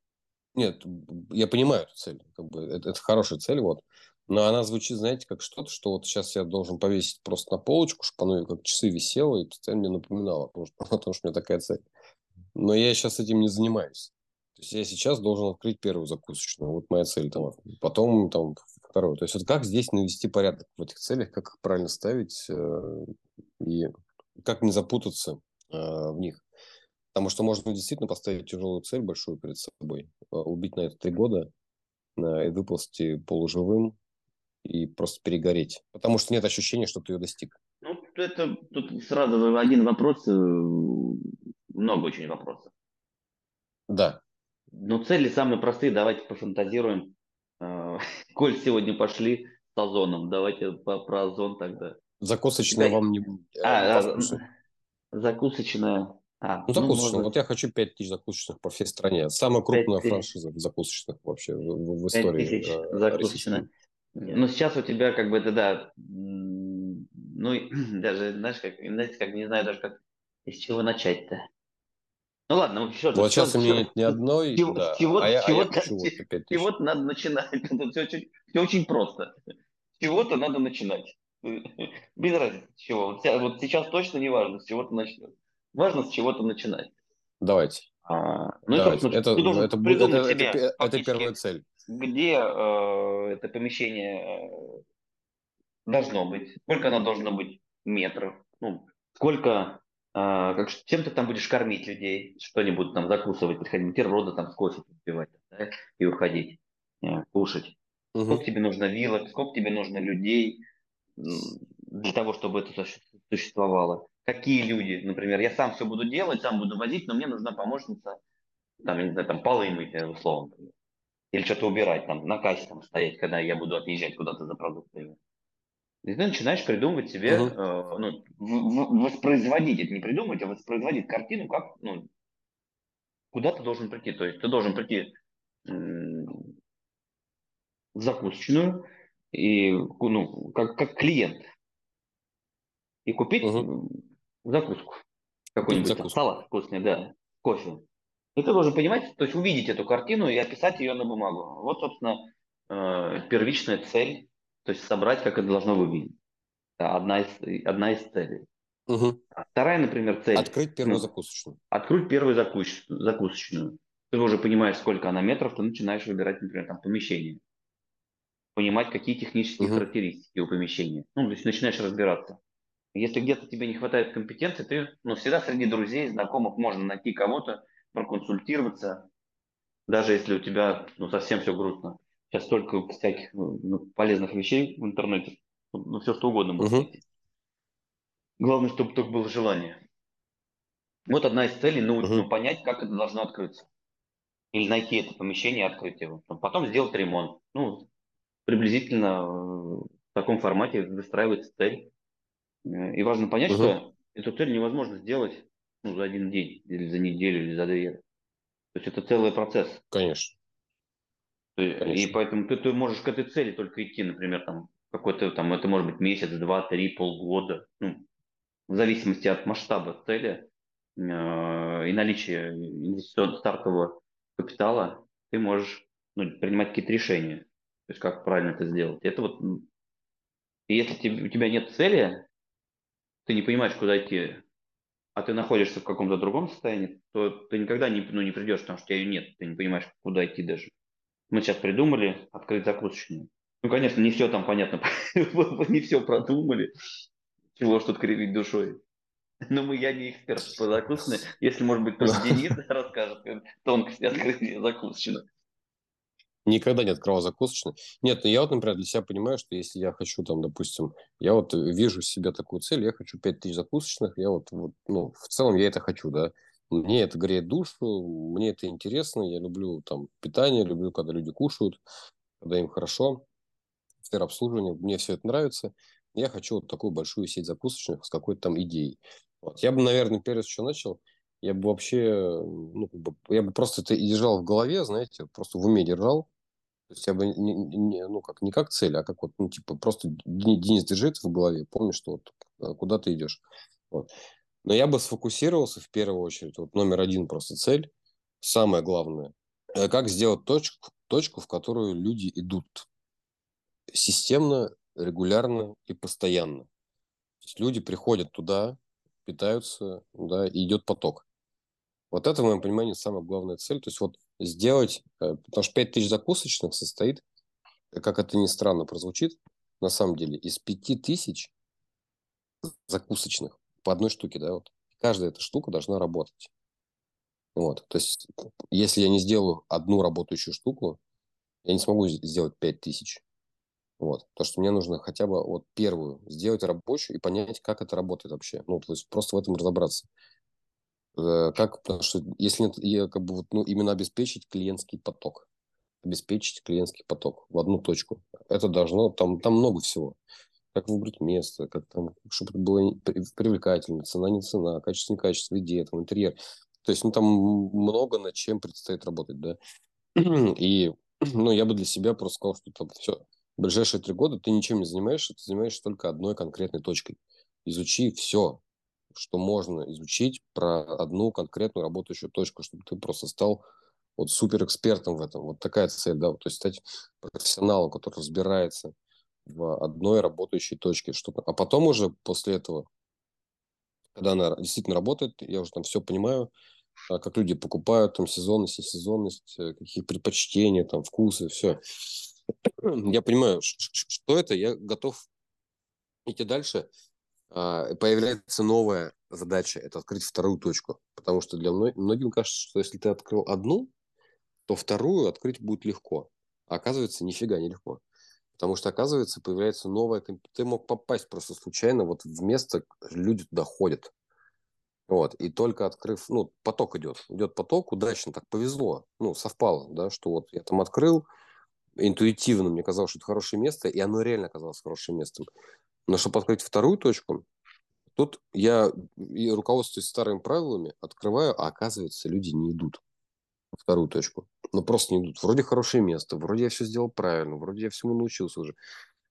Нет, я понимаю эту цель. Как бы, это, это хорошая цель. Вот. Но она звучит, знаете, как что-то, что вот сейчас я должен повесить просто на полочку, чтобы оно как часы висело и постоянно мне напоминало, потому что, потому что у меня такая цель. Но я сейчас этим не занимаюсь. То есть я сейчас должен открыть первую закусочную. Вот моя цель там. Потом там вторую. То есть вот как здесь навести порядок в этих целях, как их правильно ставить э, и как не запутаться э, в них. Потому что можно действительно поставить тяжелую цель большую перед собой, э, убить на это три года э, и выползти полуживым, и просто перегореть, потому что нет ощущения, что ты ее достиг. Ну, это тут сразу один вопрос, э, много очень вопросов. Да. Ну, цели самые простые, давайте пофантазируем. Э, коль сегодня пошли с озоном, давайте по, про озон тогда. Закусочная вам не... А, а, закусочная. А, ну, закусочных. Ну, вот я хочу 5 тысяч закусочных по всей стране. Самая крупная франшиза закусочных вообще в, в, в истории. 5 тысяч э, закусочных. Ну, сейчас у тебя как бы это, да, ну, даже, знаешь, как, знаете, как, не знаю даже, как, из чего начать-то. Ну ладно, еще Вот сейчас у меня нет ни одной, чего, да. Чего, а я, чего, а я хочу вот чего-то надо начинать. все, очень, все очень просто. чего-то надо начинать. Без разницы, с чего. Вот, сейчас точно не важно, с чего-то начнешь. Важно с чего-то начинать. Давайте. А, ну, Давайте. И, это, ты должен это, это, это, себе, это, это первая цель. Где э, это помещение э, должно быть, сколько оно должно быть метров, ну, сколько, э, как, чем ты там будешь кормить людей, что-нибудь там закусывать, приходить, бутерброды там с кофе попивать да, и уходить, э, кушать. Угу. Сколько тебе нужно вилок, сколько тебе нужно людей для того, чтобы это существовало какие люди, например, я сам все буду делать, сам буду возить, но мне нужна помощница, там, я не знаю, там полы мыть, э, условно, или что-то убирать, там, на кассе там стоять, когда я буду отъезжать куда-то за продуктами. И ты начинаешь придумывать себе, uh-huh. э, ну, в, в, воспроизводить, это не придумывать, а воспроизводить картину, как, ну, куда ты должен прийти. То есть ты должен прийти в закусочную и, ну, как, как клиент и купить uh-huh закуску. Какой-нибудь салат вкусный, да, кофе. И ты должен понимать, то есть увидеть эту картину и описать ее на бумагу. Вот, собственно, э, первичная цель, то есть собрать, как это должно выглядеть. Одна из, одна из целей. Угу. А вторая, например, цель. Открыть первую ну, закусочную. Открыть первую закус, закусочную. Ты уже понимаешь, сколько она метров, ты начинаешь выбирать, например, там помещение. Понимать, какие технические угу. характеристики у помещения. Ну, то есть начинаешь разбираться. Если где-то тебе не хватает компетенции, ты ну, всегда среди друзей, знакомых можно найти кого-то, проконсультироваться, даже если у тебя ну, совсем все грустно. Сейчас столько всяких ну, полезных вещей в интернете, ну, все что угодно можно найти. Главное, чтобы только было желание. Вот одна из целей, ну, uh ну, понять, как это должно открыться. Или найти это помещение и открыть его. Потом сделать ремонт. Ну, приблизительно э, в таком формате выстраивается цель. Э, и важно понять, угу. что эту цель невозможно сделать ну, за один день, или за неделю, или за две. То есть это целый процесс. Конечно. Конечно. И поэтому ты, ты можешь к этой цели только идти, например, там какой-то там, это может быть месяц, два, три, полгода, ну, в зависимости от масштаба цели э, и наличия инвестиционного стартового капитала, ты можешь ну, принимать какие-то решения. То есть как правильно это сделать. Это вот, и если тебе, у тебя нет цели, ты не понимаешь, куда идти, а ты находишься в каком-то другом состоянии, то ты никогда не, ну, не придешь, потому что тебя ее нет, ты не понимаешь, куда идти даже. Мы сейчас придумали открыть закусочную. Ну, конечно, не все там понятно, не все продумали, чего что-то кривить душой. Но мы, я не эксперт по закусочной. Если, может быть, только Денис расскажет тонкости открытия закусочной. Никогда не открывал закусочный. Нет, ну я вот, например, для себя понимаю, что если я хочу там, допустим, я вот вижу себе такую цель, я хочу 5000 закусочных, я вот, вот, ну, в целом я это хочу, да. Мне это греет душу, мне это интересно, я люблю там питание, люблю, когда люди кушают, когда им хорошо, сфера обслуживания, мне все это нравится. Я хочу вот такую большую сеть закусочных с какой-то там идеей. Вот. Я бы, наверное, первое, что начал, я бы вообще, ну, я бы просто это держал в голове, знаете, просто в уме держал, то есть я бы не, не, ну как не как цель, а как вот ну типа просто Денис держит в голове, помни, что вот э, куда ты идешь. Вот. Но я бы сфокусировался в первую очередь. Вот номер один просто цель, самое главное, э, как сделать точку, точку, в которую люди идут системно, регулярно и постоянно. То есть люди приходят туда, питаются, да, и идет поток. Вот это, в моем понимании, самая главная цель. То есть вот сделать, э, потому что 5000 закусочных состоит, как это ни странно прозвучит, на самом деле, из 5000 закусочных по одной штуке, да, вот. Каждая эта штука должна работать. Вот, то есть, если я не сделаю одну работающую штуку, я не смогу сделать 5000. Вот, то, что мне нужно хотя бы вот первую сделать рабочую и понять, как это работает вообще. Ну, то есть просто в этом разобраться. Э, как, потому что если нет, я как бы вот, ну, именно обеспечить клиентский поток, обеспечить клиентский поток в одну точку. Это должно, там, там много всего. как выбрать место, как там, чтобы это было привлекательно, цена не цена, качество не качество, идея, там, интерьер. То есть, ну, там много над чем предстоит работать, да. И, ну, я бы для себя просто сказал, что там все, в ближайшие три года ты ничем не занимаешься, ты занимаешься только одной конкретной точкой. Изучи все, что можно изучить про одну конкретную работающую точку, чтобы ты просто стал вот суперэкспертом в этом. Вот такая цель, да, то есть стать профессионалом, который разбирается в одной работающей точке. Что-то. А потом уже после этого, когда она действительно работает, я уже там все понимаю, а как люди покупают, там сезонность, несезонность, э, какие предпочтения, там вкусы, все. Я понимаю, что это, я готов идти дальше. А, появляется новая задача – это открыть вторую точку. Потому что для многих, многим кажется, что если ты открыл одну, то вторую открыть будет легко. А оказывается, нифига не легко. Потому что, оказывается, появляется новая... Ты мог попасть просто случайно вот в место, люди туда ходят. Вот. И только открыв... Ну, поток идет. Идет поток, удачно так повезло. Ну, совпало, да, что вот я там открыл, интуитивно мне казалось, что это хорошее место, и оно реально оказалось хорошим местом. Но чтобы открыть вторую точку, тут я, и руководствуясь старыми правилами, открываю, а оказывается, люди не идут вторую точку. Ну, просто не идут. Вроде хорошее место, вроде я все сделал правильно, вроде я всему научился уже.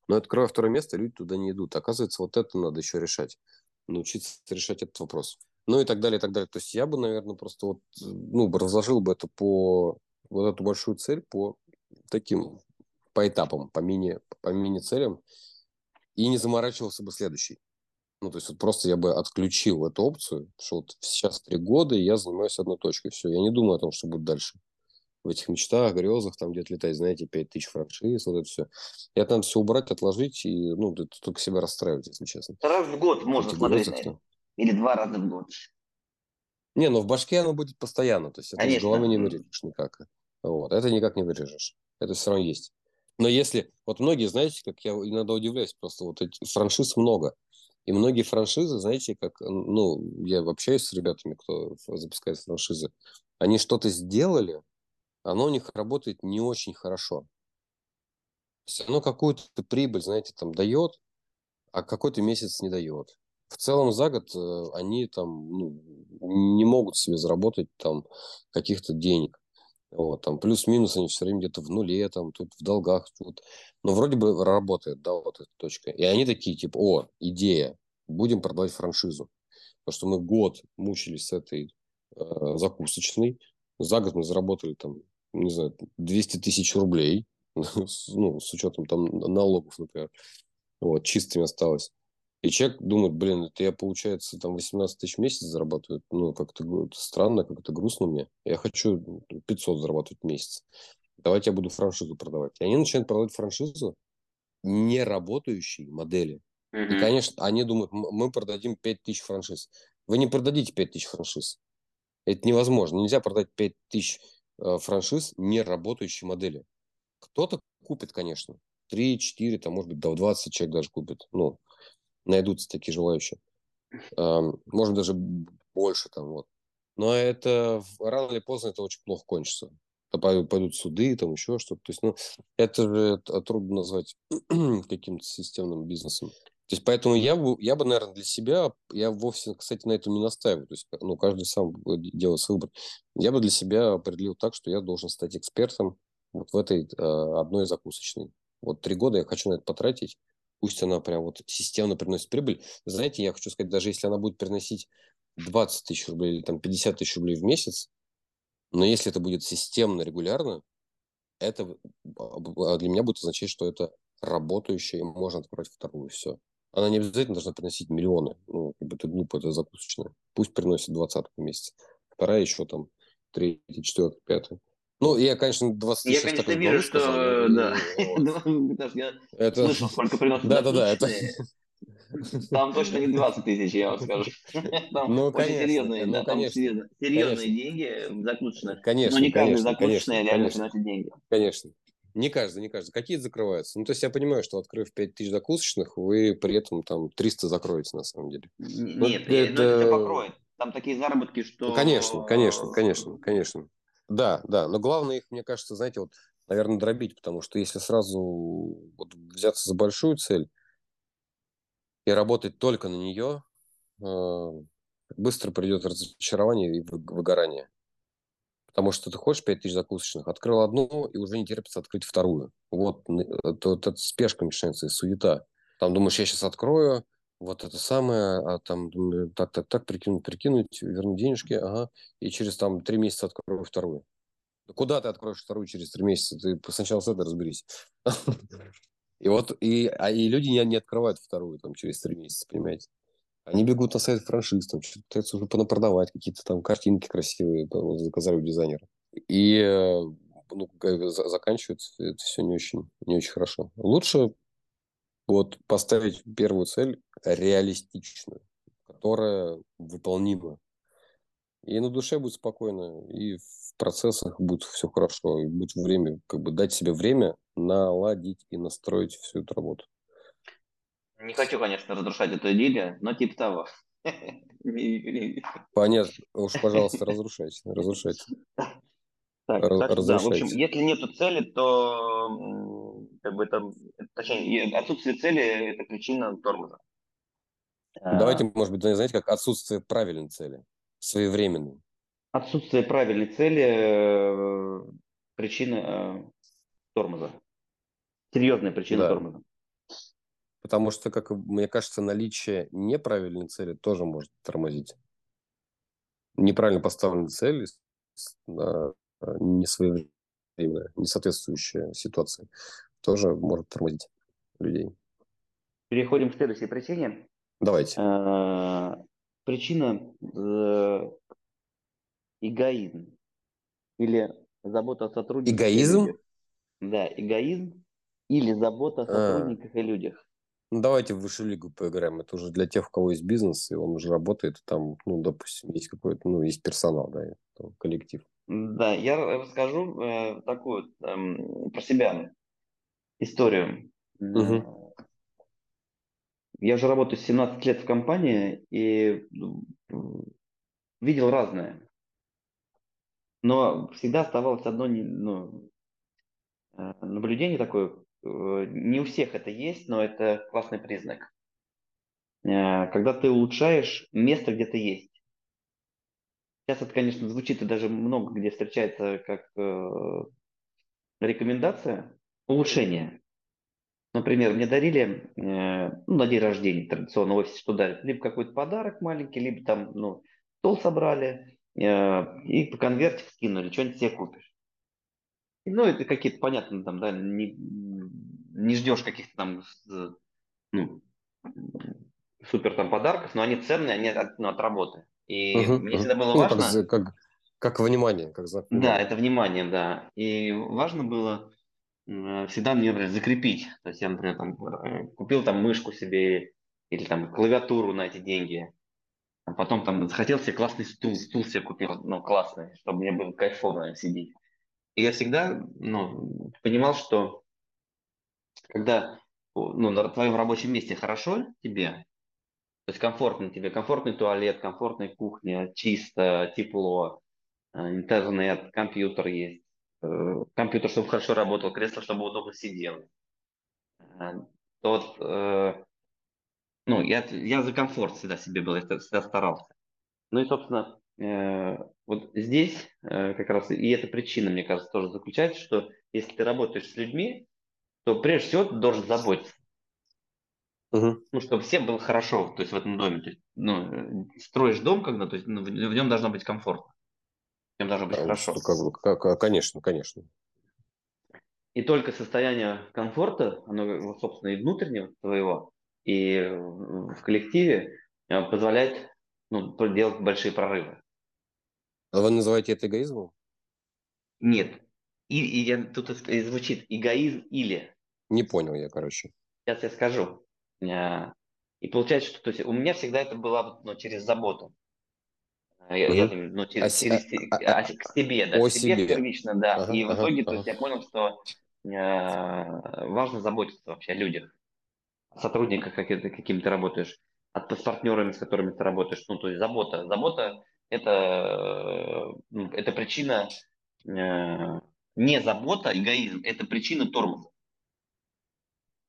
Но открывая второе место, люди туда не идут. Оказывается, вот это надо еще решать. Научиться решать этот вопрос. Ну и так далее, и так далее. То есть я бы, наверное, просто вот, ну, разложил бы это по вот эту большую цель по таким, по этапам, по мини, по мини-целям и не заморачивался бы следующий. Ну, то есть вот просто я бы отключил эту опцию, что вот сейчас три года, и я занимаюсь одной точкой. Все, я не думаю о том, что будет дальше. В этих мечтах, грезах, там где-то летать, знаете, 5 тысяч франшиз, вот это все. Это надо все убрать, отложить, и, ну, это только себя расстраивать, если честно. Раз в год можно смотреть грезах, Или два раза в год. Не, но в башке оно будет постоянно. То есть это Конечно. из головы не вырежешь никак. Вот. Это никак не вырежешь. Это все равно есть. Но если... Вот многие, знаете, как я иногда удивляюсь, просто вот эти франшиз много. И многие франшизы, знаете, как, ну, я общаюсь с ребятами, кто запускает франшизы, они что-то сделали, оно у них работает не очень хорошо. То есть оно какую-то прибыль, знаете, там дает, а какой-то месяц не дает. В целом за год э, они там ну, не могут себе заработать там каких-то денег. Вот, там плюс-минус они все время где-то в нуле, там, тут в долгах. Тут. Но вроде бы работает, да, вот эта точка. И они такие, типа, о, идея, будем продавать франшизу. Потому что мы год мучились с этой э, закусочной. За год мы заработали там, не знаю, 200 тысяч рублей. ну, с учетом там налогов, например. Вот, чистыми осталось. И человек думает, блин, это я, получается, там 18 тысяч в месяц зарабатываю. Ну, как-то странно, как-то грустно мне. Я хочу 500 зарабатывать в месяц. Давайте я буду франшизу продавать. И они начинают продавать франшизу не работающей модели. Mm-hmm. И, конечно, они думают, мы продадим 5 тысяч франшиз. Вы не продадите 5 тысяч франшиз. Это невозможно. Нельзя продать 5 тысяч э, франшиз не работающей модели. Кто-то купит, конечно. 3, 4, там, может быть, до 20 человек даже купит. Ну, найдутся такие желающие. Может, даже больше там вот. Но это рано или поздно это очень плохо кончится. Пойдут суды, там еще что-то. То есть, ну, это же трудно назвать каким-то системным бизнесом. То есть, поэтому я бы, я бы, наверное, для себя, я вовсе, кстати, на этом не настаиваю. То есть, ну, каждый сам делает свой выбор. Я бы для себя определил так, что я должен стать экспертом вот в этой э, одной закусочной. Вот три года я хочу на это потратить, пусть она прям вот системно приносит прибыль. Знаете, я хочу сказать, даже если она будет приносить 20 тысяч рублей или там 50 тысяч рублей в месяц, но если это будет системно, регулярно, это а, для меня будет означать, что это работающая, и можно открывать вторую, все. Она не обязательно должна приносить миллионы. Ну, как бы это глупо, это закусочная. Пусть приносит двадцатку в месяц. Вторая еще там, третья, четвертая, пятая. Ну, я, конечно, 26 Я, конечно, вижу, что... Сказал, да. Ну, я это... слышал, сколько приносит Да, да, да. Это... Там точно не 20 тысяч, я вам скажу. Там ну, очень конечно, серьезные, ну, да, конечно, серьезные, серьезные конечно. деньги закусочных. Конечно, Но не каждый закусочный реально приносит деньги. Конечно. Не каждый, не каждый. Какие закрываются? Ну, то есть я понимаю, что открыв 5 тысяч закусочных, вы при этом там 300 закроете на самом деле. Нет, ну, это... это покроет. Там такие заработки, что... Ну, конечно, конечно, конечно, конечно. Да, да, но главное их, мне кажется, знаете, вот, наверное, дробить, потому что если сразу вот взяться за большую цель, и работать только на нее, э, быстро придет разочарование и выгорание. Потому что ты хочешь 5000 закусочных, открыл одну, и уже не терпится открыть вторую. Вот это, это спешка начинается и суета. Там думаешь, я сейчас открою, вот это самое, а там так, так, так, прикинуть, прикинуть, вернуть денежки, ага, и через там три месяца открою вторую. Куда ты откроешь вторую через три месяца? Ты сначала с этой разберись. И вот, и, а, и люди не, не открывают вторую там через три месяца, понимаете? Они бегут на сайт франшиз, там что-то пытаются уже продавать, какие-то там картинки красивые там, заказали у дизайнера. И э, ну, заканчивается это все не очень, не очень хорошо. Лучше вот поставить первую цель реалистичную, которая выполнима. И на душе будет спокойно, и в процессах будет все хорошо, и будет время, как бы дать себе время наладить и настроить всю эту работу. Не хочу, конечно, разрушать эту идею, но типа того. Понятно. Уж, пожалуйста, разрушайте. Разрушайте. Так, так да, в общем, если нет цели, то как бы это, точнее, отсутствие цели – это причина тормоза. Давайте, а. может быть, знаете, как отсутствие правильной цели, своевременной. Отсутствие правильной цели э, – причина э, тормоза. Серьезная причина да. тормоза. Потому что, как мне кажется, наличие неправильной цели тоже может тормозить. Неправильно поставленная цель, не своевременная, не соответствующая ситуации, тоже может тормозить людей. Переходим к следующей причине. Давайте. А, причина э, эгоизм или забота о сотрудниках. Эгоизм? Да, эгоизм или забота о а. сотрудниках а. и людях. Ну, давайте в высшую лигу поиграем. Это уже для тех, у кого есть бизнес, и он уже работает, там, ну, допустим, есть какой-то, ну, есть персонал, да, коллектив. Да, я расскажу э, такую э, про себя историю. Угу. Я уже работаю 17 лет в компании и видел разное. Но всегда оставалось одно ну, э, наблюдение такое, Э, не у всех это есть, но это классный признак. Э, когда ты улучшаешь место, где ты есть. Сейчас это, конечно, звучит и даже много где встречается как рекомендация улучшения. Например, мне дарили ну, на день рождения традиционно в офисе, что дарят, либо какой-то подарок маленький, либо там ну, стол собрали и по конвертик скинули, что-нибудь себе купишь. Ну, это какие-то, понятно, там, да, не, не ждешь каких-то там ну, супер там подарков, но они ценные, они от, ну, от работы. И угу, мне всегда было ну, важно... Как, как, как внимание, как за... Да, это внимание, да. И важно было всегда мне, например, закрепить. То есть я, например, там, э, купил там мышку себе или там клавиатуру на эти деньги. А потом там захотел себе классный стул, стул себе купил, ну, классный, чтобы мне было кайфово сидеть. И я всегда ну, понимал, что когда ну, на твоем рабочем месте хорошо тебе, то есть комфортно тебе, комфортный туалет, комфортная кухня, чисто, тепло, э, интернет, компьютер есть, э, компьютер, чтобы хорошо работал, кресло, чтобы удобно сидел, э, то вот, ну, я, я за комфорт всегда себе был, я всегда старался. Ну и, собственно, вот здесь как раз и эта причина, мне кажется, тоже заключается, что если ты работаешь с людьми, то прежде всего ты должен заботиться. Угу. Ну, чтобы всем было хорошо, то есть в этом доме. То есть, ну, строишь дом, когда, то есть ну, в нем должно быть комфортно. Нем должно быть да, хорошо. Как, как, конечно, конечно. И только состояние комфорта, оно, собственно, и внутреннего твоего, и в коллективе э, позволяет ну, делать большие прорывы. А вы называете это эгоизмом? Нет. И, и я, тут и звучит эгоизм или. Не понял я, короче. Сейчас я скажу. Э, и получается, что то есть, у меня всегда это было ну, через заботу. Э, я, угу. ну, через, а, через, а, а, а, к себе, да, о к себе, себе. первично, да. Ага, и в ага, итоге, ага. то есть, я понял, что э, важно заботиться вообще о людях, о сотрудниках, как, каким ты работаешь, от, с партнерами, с которыми ты работаешь. Ну, то есть забота. Забота это, э, это причина э, не забота, эгоизм, это причина тормоза.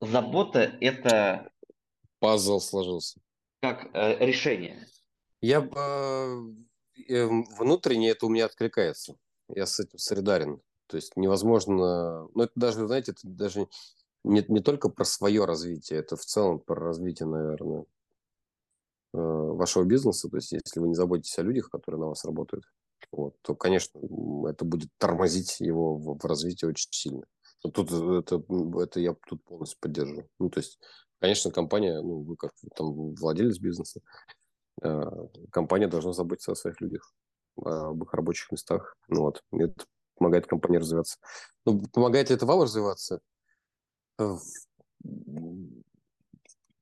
Забота – это пазл сложился. Как э, решение. Я э, э, внутренне это у меня откликается. Я с этим солидарен. То есть невозможно... Ну, это даже, знаете, это даже не, не только про свое развитие, это в целом про развитие, наверное, э, вашего бизнеса. То есть если вы не заботитесь о людях, которые на вас работают, вот, то, конечно, это будет тормозить его в, в развитии очень сильно. Но тут это, это я тут полностью поддерживаю. Ну, то есть, конечно, компания, ну, вы как там владелец бизнеса, э, компания должна заботиться о своих людях, об их рабочих местах. Ну, вот, это помогает компании развиваться. Ну, помогает ли это вам развиваться? Э, в,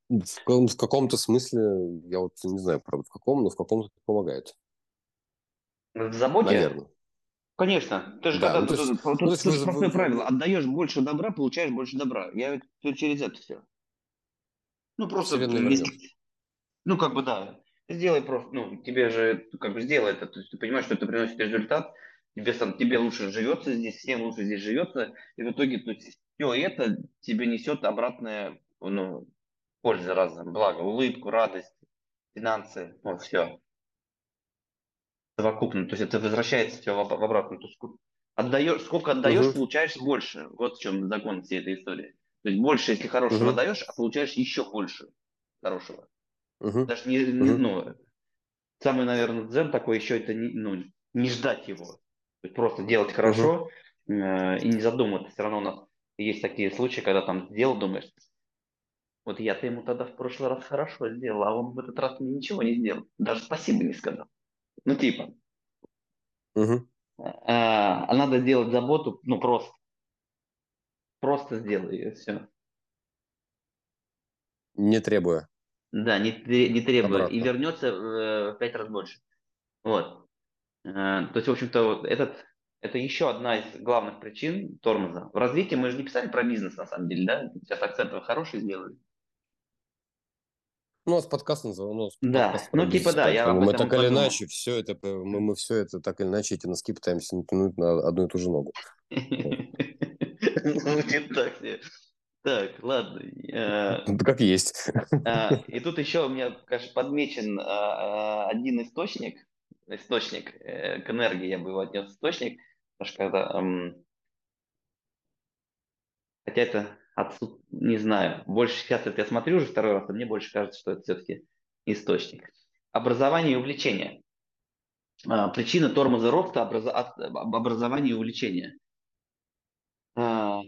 в каком-то смысле, я вот не знаю, правда, в каком, но в каком-то помогает. В заботе? Наверное. Конечно. Ты же Да, когда ну, тут, есть- тут, ну, тут же вы- простое вы- правило. Отдаешь больше добра, получаешь больше добра. Я ведь тут через это все. Ну, просто. Ну, как бы да. Сделай просто, ну, тебе же, как бы сделай это. То есть ты понимаешь, что это приносит результат. Тебе, сам, тебе лучше живется здесь, всем лучше здесь живется. И в итоге то есть, все это тебе несет обратное, ну, пользу разное. Благо, улыбку, радость, финансы, вот все. Совокупно. То есть это возвращается все в, в обратно. То есть отдаешь, сколько отдаешь, Мгм. получаешь больше. Вот в чем закон всей этой истории. То есть больше, если хорошего Мгм. отдаешь, а получаешь еще больше хорошего. Мгм. Даже не, не- Мгм. ну, самый, наверное, дзен такой еще это не, ну, не ждать его. Просто делать хорошо э, и не задумываться. Все равно у нас есть такие случаи, когда там сделал, думаешь, вот я-то ему тогда в прошлый раз хорошо сделал, а он в этот раз мне ничего не сделал. Даже спасибо не сказал. Ну, типа, Мгм. а, а надо делать заботу, ну, просто. Просто сделай ее, все. Не требуя. Да, не, не требуя. И Обратно. вернется э, в пять раз больше. Вот. Э, То есть, в общем-то, этот, это еще одна из главных причин тормоза. В развитии мы же не писали про бизнес, на самом деле, да? Сейчас акценты хорошие сделали. Ну, у нас подкаст называется. Ну, Да, подкаст ну, типа, да, я мы так или подумал. иначе все это, э, мы, мы все это так или иначе эти носки пытаемся натянуть на одну и ту же ногу. Звучит так себе. Так, ладно. Э, Ну, Как есть. А, И тут еще у меня, конечно, подмечен а, а, один источник, источник э, к энергии, я бы его отнес источник, потому что когда, хотя это отсут, не знаю, больше сейчас это я смотрю уже второй раз, а мне больше кажется, что это все-таки источник. Образование и увлечение. Причина тормоза роста образа- от- об- образование и увлечение.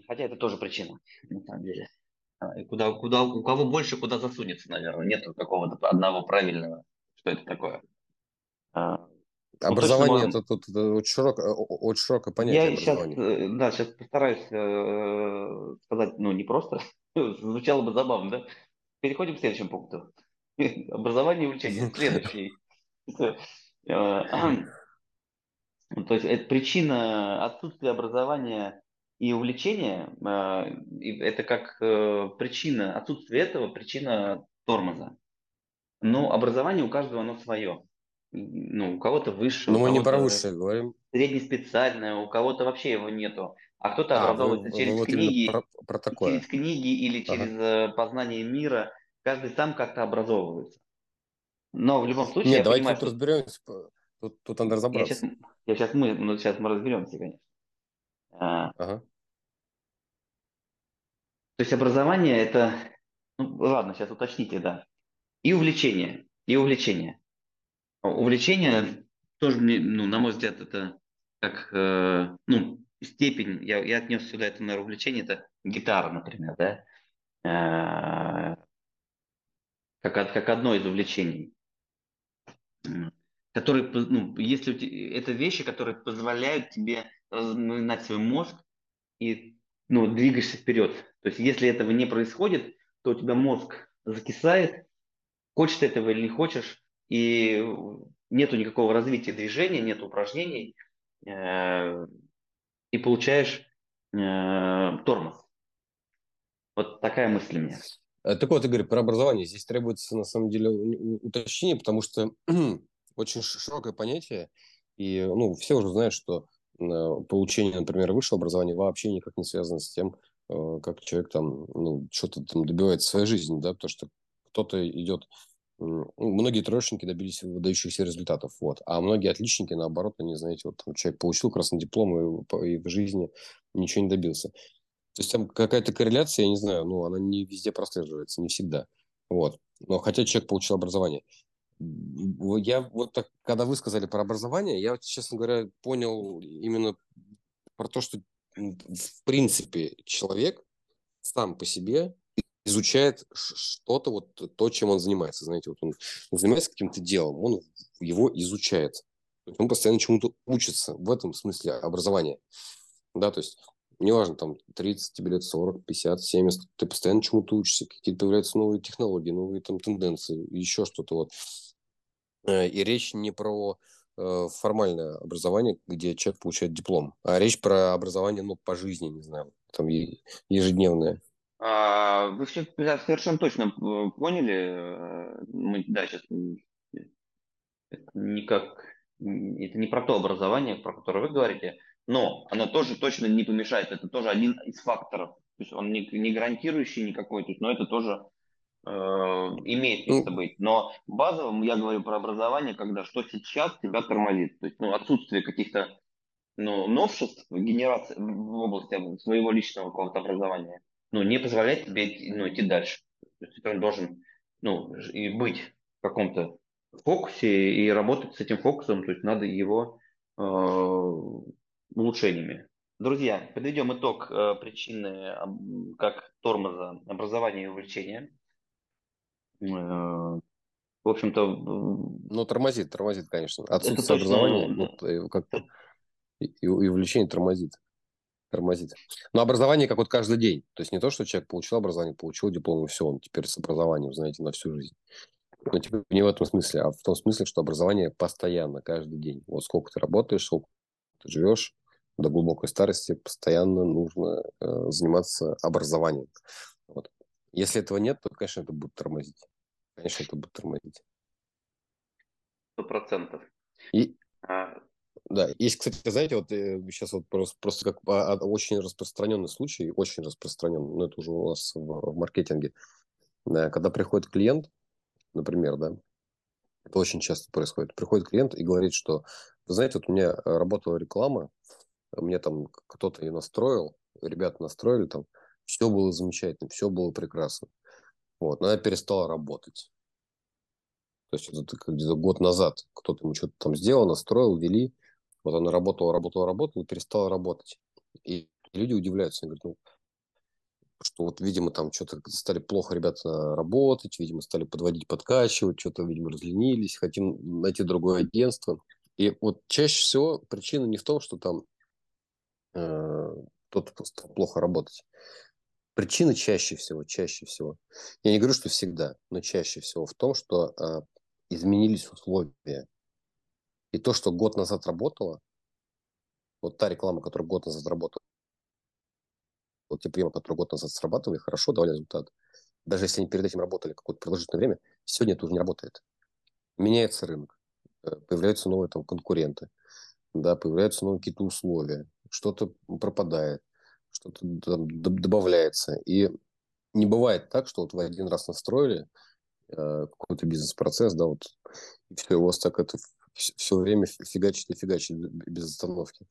Хотя это тоже причина, на самом деле. А, и Куда, куда, у кого больше, куда засунется, наверное. Нет какого-то одного правильного, что это такое. А, ну, Образование точно это тут это очень широкое, очень широкое Я понятие сейчас, образования. да, сейчас постараюсь э, сказать, ну, не просто, звучало бы забавно, да? Переходим к следующему пункту. Образование и увлечение. Следующий. Э, То есть это причина отсутствия образования и увлечения, э, и это как э, причина, отсутствие этого причина тормоза. Но образование у каждого оно свое. Ну, у кого-то высшее, Но мы не про высшее говорим. среднеспециальное, у кого-то вообще его нету. А кто-то А, вы, образовывается вы через вот книги, про, про такое. через книги или Ага. через э, познание мира. Каждый сам как-то образовывается. Но в любом случае Нет, я давайте понимаю, тут что разберемся. Тут, тут надо я сейчас, разобраться. я сейчас мы, ну, сейчас мы разберемся, конечно. А, Ага. то есть образование это, ну ладно, сейчас уточните, да. И увлечение, и увлечение. Увлечение тоже, мне, ну, на мой взгляд, это как, э, ну, степень, я, я отнес сюда это, наверное, увлечение, это гитара, например, да, Э, как, как одно из увлечений. Которые, ну, если это вещи, которые позволяют тебе разминать свой мозг и, ну, двигаешься вперед. То есть, если этого не происходит, то у тебя мозг закисает, хочешь ты этого или не хочешь, и нету никакого развития движения, нет упражнений, э, и получаешь э, тормоз. Вот такая мысль у меня. Э, Так вот, Игорь, про образование. Здесь требуется, на самом деле, уточнение, потому что очень широкое понятие, и ну, все уже знают, что получение, например, высшего образования вообще никак не связано с тем, э, как человек там, ну, что-то там добивается в своей жизни, да, потому что кто-то идет ну, многие троечники добились выдающихся результатов, вот. А многие отличники, наоборот, они, знаете, вот человек получил красный диплом и, и в жизни ничего не добился. То есть там какая-то корреляция, я не знаю, ну, она не везде прослеживается, не всегда. Вот. Но хотя человек получил образование. Я вот так, когда вы сказали про образование, я, честно говоря, понял именно про то, что в принципе человек сам по себе изучает что-то, вот то, чем он занимается. Знаете, вот он, занимается каким-то делом, он его изучает. Он постоянно чему-то учится. В этом смысле образования. Да, то есть неважно, там 30 тебе лет, 40, 50, 70, ты постоянно чему-то учишься, какие-то появляются новые технологии, новые там тенденции, еще что-то вот. Э, и речь не про э, формальное образование, где человек получает диплом, а речь про образование, ну, по жизни, не знаю, там ежедневное. А, вы все совершенно точно э, поняли. Мы, да, сейчас никак, это не про то образование, про которое вы говорите, но оно тоже точно не помешает. Это тоже один из факторов. То есть он не, не гарантирующий никакой, то есть, но это тоже имеет ну место быть. Но базово я говорю про образование, когда что сейчас тебя тормозит. То есть ну, отсутствие каких-то ну, новшеств в генерации в области своего личного какого-то образования ну, не позволяет тебе ну, идти дальше. То есть ты должен ну, и быть в каком-то фокусе и работать с этим фокусом, то есть надо его э, улучшениями. Друзья, подведем итог э, причины как тормоза образования и увлечения. Э, в общем-то... Ну, тормозит, тормозит, конечно. Отсутствие образования ну, ну, как и, и увлечение тормозит тормозит. Но образование как вот каждый день. То есть не то, что человек получил образование, получил диплом, и все, он теперь с образованием, знаете, на всю жизнь. Но типа не в этом смысле, а в том смысле, что образование постоянно, каждый день. Вот сколько ты работаешь, сколько ты живешь, до глубокой старости постоянно нужно э, заниматься образованием. Вот. Если этого нет, то, конечно, это будет тормозить. Конечно, это будет тормозить. Сто процентов. И, а, да, есть, кстати, знаете, вот сейчас э, вот просто, просто как а, а, очень распространенный случай, очень распространенный, но это уже у нас в, в маркетинге, да, когда приходит клиент, например, да, это очень часто происходит, приходит клиент и говорит, что, вы знаете, вот у меня работала реклама, мне там кто-то ее настроил, ребята настроили там, все было замечательно, все было прекрасно. Вот, но я перестала работать. То есть это где-то год назад кто-то ему что-то там сделал, настроил, ввели, вот она работала, работала, работала, перестала работать. И люди удивляются, они говорят, ну, что вот, видимо, там что-то стали плохо ребята работать, видимо, стали подводить, подкачивать, что-то, видимо, разленились, хотим найти другое агентство. И вот чаще всего причина не в том, что там э, кто-то стал плохо работать. Причина чаще всего, чаще всего, я не говорю, что всегда, но чаще всего в том, что э, изменились условия. И то, что год назад работало, вот та реклама, которая год назад работала, вот те приемы, которые год назад срабатывали, хорошо давали результат. Даже если они перед этим работали какое-то продолжительное время, сегодня это уже не работает. Меняется рынок, э, появляются новые там конкуренты, да, появляются новые какие-то условия, что-то пропадает, что-то добавляется. И не бывает так, что вот вы один раз настроили э, какой-то бизнес-процесс, да, вот, и все, у вас так это все время фигачит и фигачит без остановки.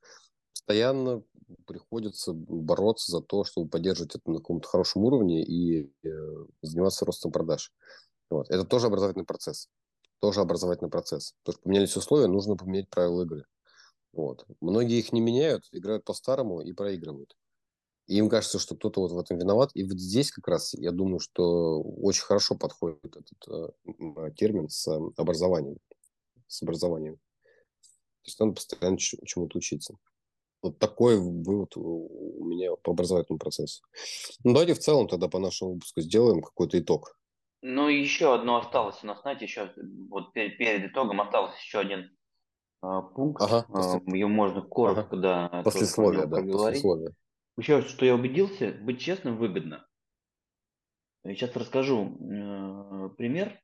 Постоянно приходится бороться за то, чтобы поддерживать это на каком-то хорошем уровне и э, заниматься ростом продаж. Вот. Это тоже образовательный процесс. Тоже образовательный процесс. Потому что поменялись условия, нужно поменять правила игры. Вот. Многие их не меняют, играют по-старому и проигрывают. И им кажется, что кто-то вот в этом виноват. И вот здесь как раз, я думаю, что очень хорошо подходит этот э, термин с образованием с образованием. То есть надо постоянно чему-то учиться. Вот такой вывод у меня по образовательному процессу. Ну, давайте в целом тогда по нашему выпуску сделаем какой-то итог. Ну, еще одно осталось у нас, знаете, еще вот перед, перед итогом остался еще один а, пункт. Ага, после... а, Ее можно коротко, ага. да. Послесловие, да, послесловие. Еще что я убедился, быть честным выгодно. Я сейчас расскажу э, пример.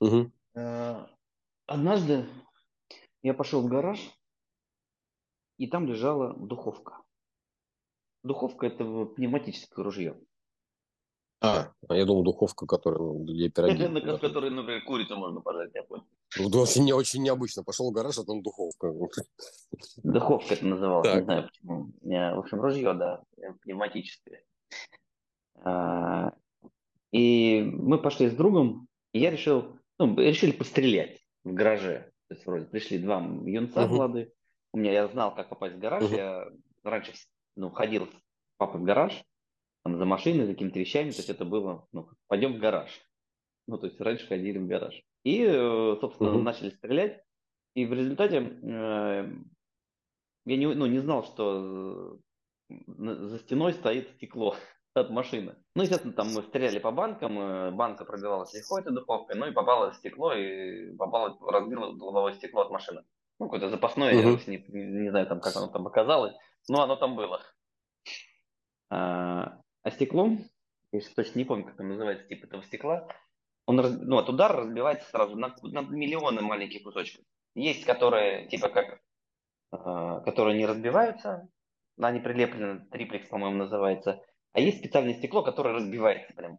Угу. Э, однажды я пошел в гараж, и там лежала духовка. Духовка – это пневматическое ружье. А, я думал, духовка, которая ну, для пироги. На которой, например, курицу можно пожарить, я понял. Очень, не, очень необычно. Пошел в гараж, а там духовка. Духовка это называлось, так. не знаю почему. В общем, ружье, да, пневматическое. А, и мы пошли с другом, и я решил, ну, решили пострелять в гараже. То есть вроде пришли два юнца uh-huh. молодых. У меня я знал, как попасть в гараж. Uh-huh. Я раньше ну, ходил с папой в гараж, там, за машиной, за какими-то вещами. То есть это было, ну, пойдем в гараж. Ну, то есть раньше ходили в гараж. И, э, собственно, uh-huh. начали стрелять. И в результате э, я не, ну, не знал, что э, за стеной стоит стекло от машины. Ну, естественно, там мы стреляли по банкам, э, банка пробивалась легко этой духовкой, ну и попало в стекло, и попало, разбило лобовое стекло от машины. Ну, какое-то запасное, uh-huh. я не, не знаю, там, как оно там оказалось, но оно там было. А, а стекло, я точно не помню, как оно называется, тип этого стекла, он, ну, от удара разбивается сразу на, на миллионы маленьких кусочков. Есть, которые, типа, как, э, которые не разбиваются, они прилеплены, триплекс, по-моему, называется, а есть специальное стекло, которое разбивается прям,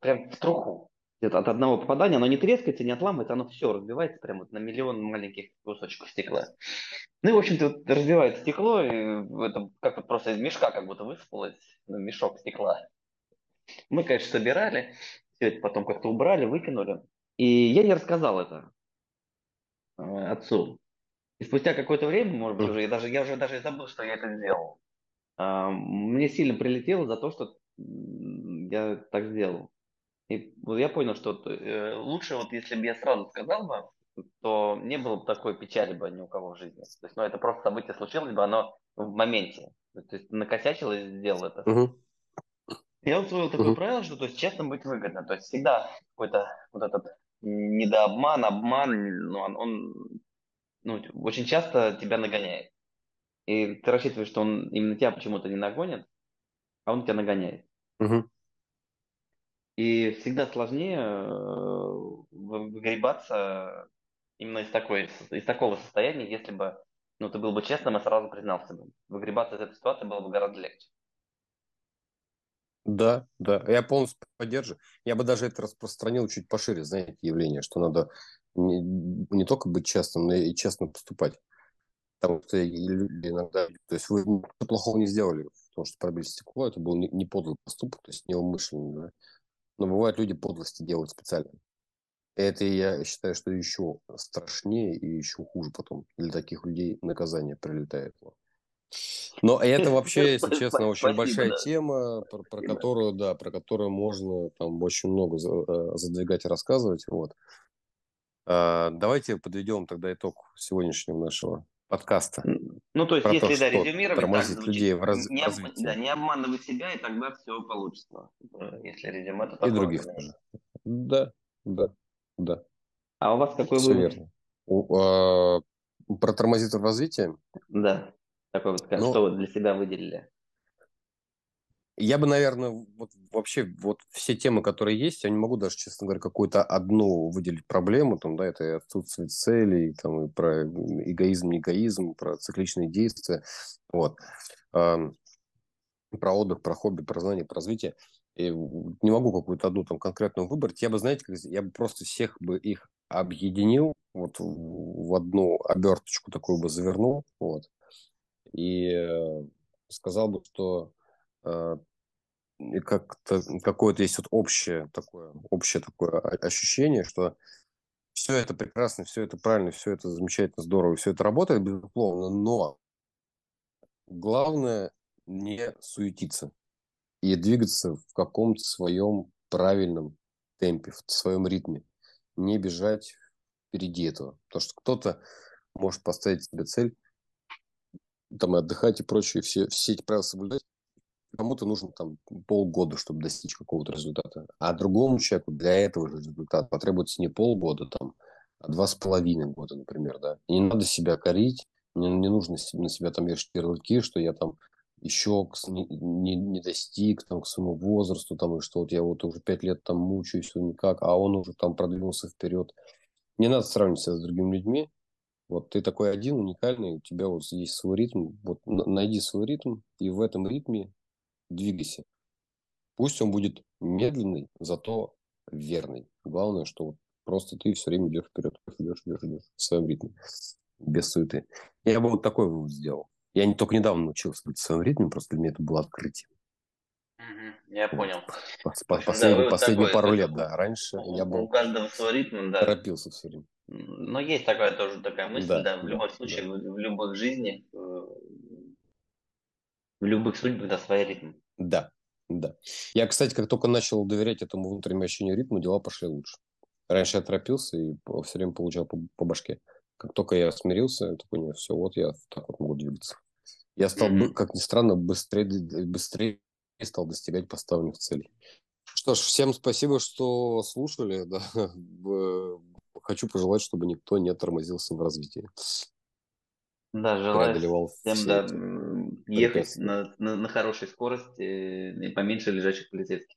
прям в труху. От одного попадания оно не трескается, не отламывается, оно все разбивается прям вот на миллион маленьких кусочков стекла. Ну и, в общем-то, вот разбивает стекло, и это как вот просто из мешка как будто высыпалось, ну, мешок стекла. Мы, конечно, собирали, все это потом как-то убрали, выкинули. И я не рассказал это э, отцу. И спустя какое-то время, может быть, уже, я даже, я уже даже забыл, что я это сделал. А, мне сильно прилетело за то, что я так сделал. И я понял, что э, лучше, вот если бы я сразу сказал бы, то не было бы такой печали бы ни у кого в жизни. То есть, ну, это просто событие случилось бы, оно в моменте. То есть, накосячил и сделал это. Угу. Я усвоил такое правило, что то есть честно быть выгодно. То есть всегда какой-то вот этот недообман, обман, ну, он, он ну, очень часто тебя нагоняет. И ты рассчитываешь, что он именно тебя почему-то не нагонит, а он тебя нагоняет. Угу. И всегда сложнее э, выгребаться именно из, такой, из такого состояния, если бы ну, ты был бы честным и сразу признался бы. Выгребаться из этой ситуации было бы гораздо легче. Да, да, я полностью поддерживаю. Я бы даже это распространил чуть пошире, знаете, явление, что надо не, не только быть честным, но и честно поступать. Потому что люди иногда... То есть вы ничего плохого не сделали, потому что пробили стекло, это был не, не подлый поступок, то есть неумышленный. Да? Но бывают люди подлости делают специально. И это я считаю, что еще страшнее и еще хуже потом. Для таких людей наказание прилетает. Но это вообще, если честно, очень большая тема, про, которую, да, про которую можно там очень много э, задвигать и рассказывать. Вот. А, давайте подведем тогда итог сегодняшнего нашего подкаста. Ну, то есть, про если, то, да, резюмировать, тормозит так, людей в раз... не, развитии. Да, не обманывай себя, и тогда все получится. Если резюме, то И других тоже. Да, да, да. А у вас какой Все вывод? верно. У, а, про тормозитор развития? Да. Такой вот, ну, что вы для себя выделили? Я бы, наверное, вот вообще вот все темы, которые есть, я не могу даже, честно говоря, какую-то одну выделить проблему, там, да, это и отсутствие целей, там, и про эгоизм, не эгоизм, про цикличные действия, вот, про отдых, про хобби, про знание, про развитие. И не могу какую-то одну там конкретную выбрать. Я бы, знаете, я бы просто всех бы их объединил, вот в одну оберточку такую бы завернул, вот, и э, сказал бы, что э, как-то какое-то есть вот общее такое, общее такое ощущение, что все это прекрасно, все это правильно, все это замечательно, здорово, все это работает, безусловно, но главное не суетиться и двигаться в каком-то своем правильном темпе, в своем ритме, не бежать впереди этого. Потому что кто-то может поставить себе цель там и отдыхать и прочее, все, все эти правила соблюдать, кому-то нужно там полгода, чтобы достичь какого-то результата. А другому человеку для этого же результата потребуется не полгода, там, а два с половиной года, например, да. И не надо себя корить, не, не нужно на себя там вешать ярлыки, что я там еще не, не, не достиг там, к своему возрасту, там, и что вот я вот уже пять лет там мучаюсь, все никак, а он уже там продвинулся вперед. Не надо сравнивать себя с другими людьми, вот ты такой один, уникальный, у тебя вот есть свой ритм. Вот найди свой ритм и в этом ритме двигайся. Пусть он будет медленный, зато верный. Главное, что вот просто ты все время идешь вперед, идешь, идешь, идешь в своем ритме, без суеты. Я бы вот такой вывод сделал. Я не только недавно научился быть в своем ритме, просто для меня это было открытие. Я понял. Последние, да, последние такой, пару лет, да. Раньше у, я был... У каждого свой ритм, да. Торопился все время. Но есть такая тоже такая мысль, да, да в любом случае, да. в, в любой жизни, э, в любых судьбах, да, свой ритм. Да, да. Я, кстати, как только начал доверять этому внутреннему ощущению ритма, дела пошли лучше. Раньше я торопился и все время получал по, по башке. Как только я смирился, я такой, все, вот я так вот могу двигаться. Я стал, mm-hmm. как ни странно, быстрее, быстрее стал достигать поставленных целей. Что ж, всем спасибо, что слушали. Да. Хочу пожелать, чтобы никто не тормозился в развитии. Да, желаю всем да, ехать на, на, на хорошей скорости и поменьше лежачих полицейских.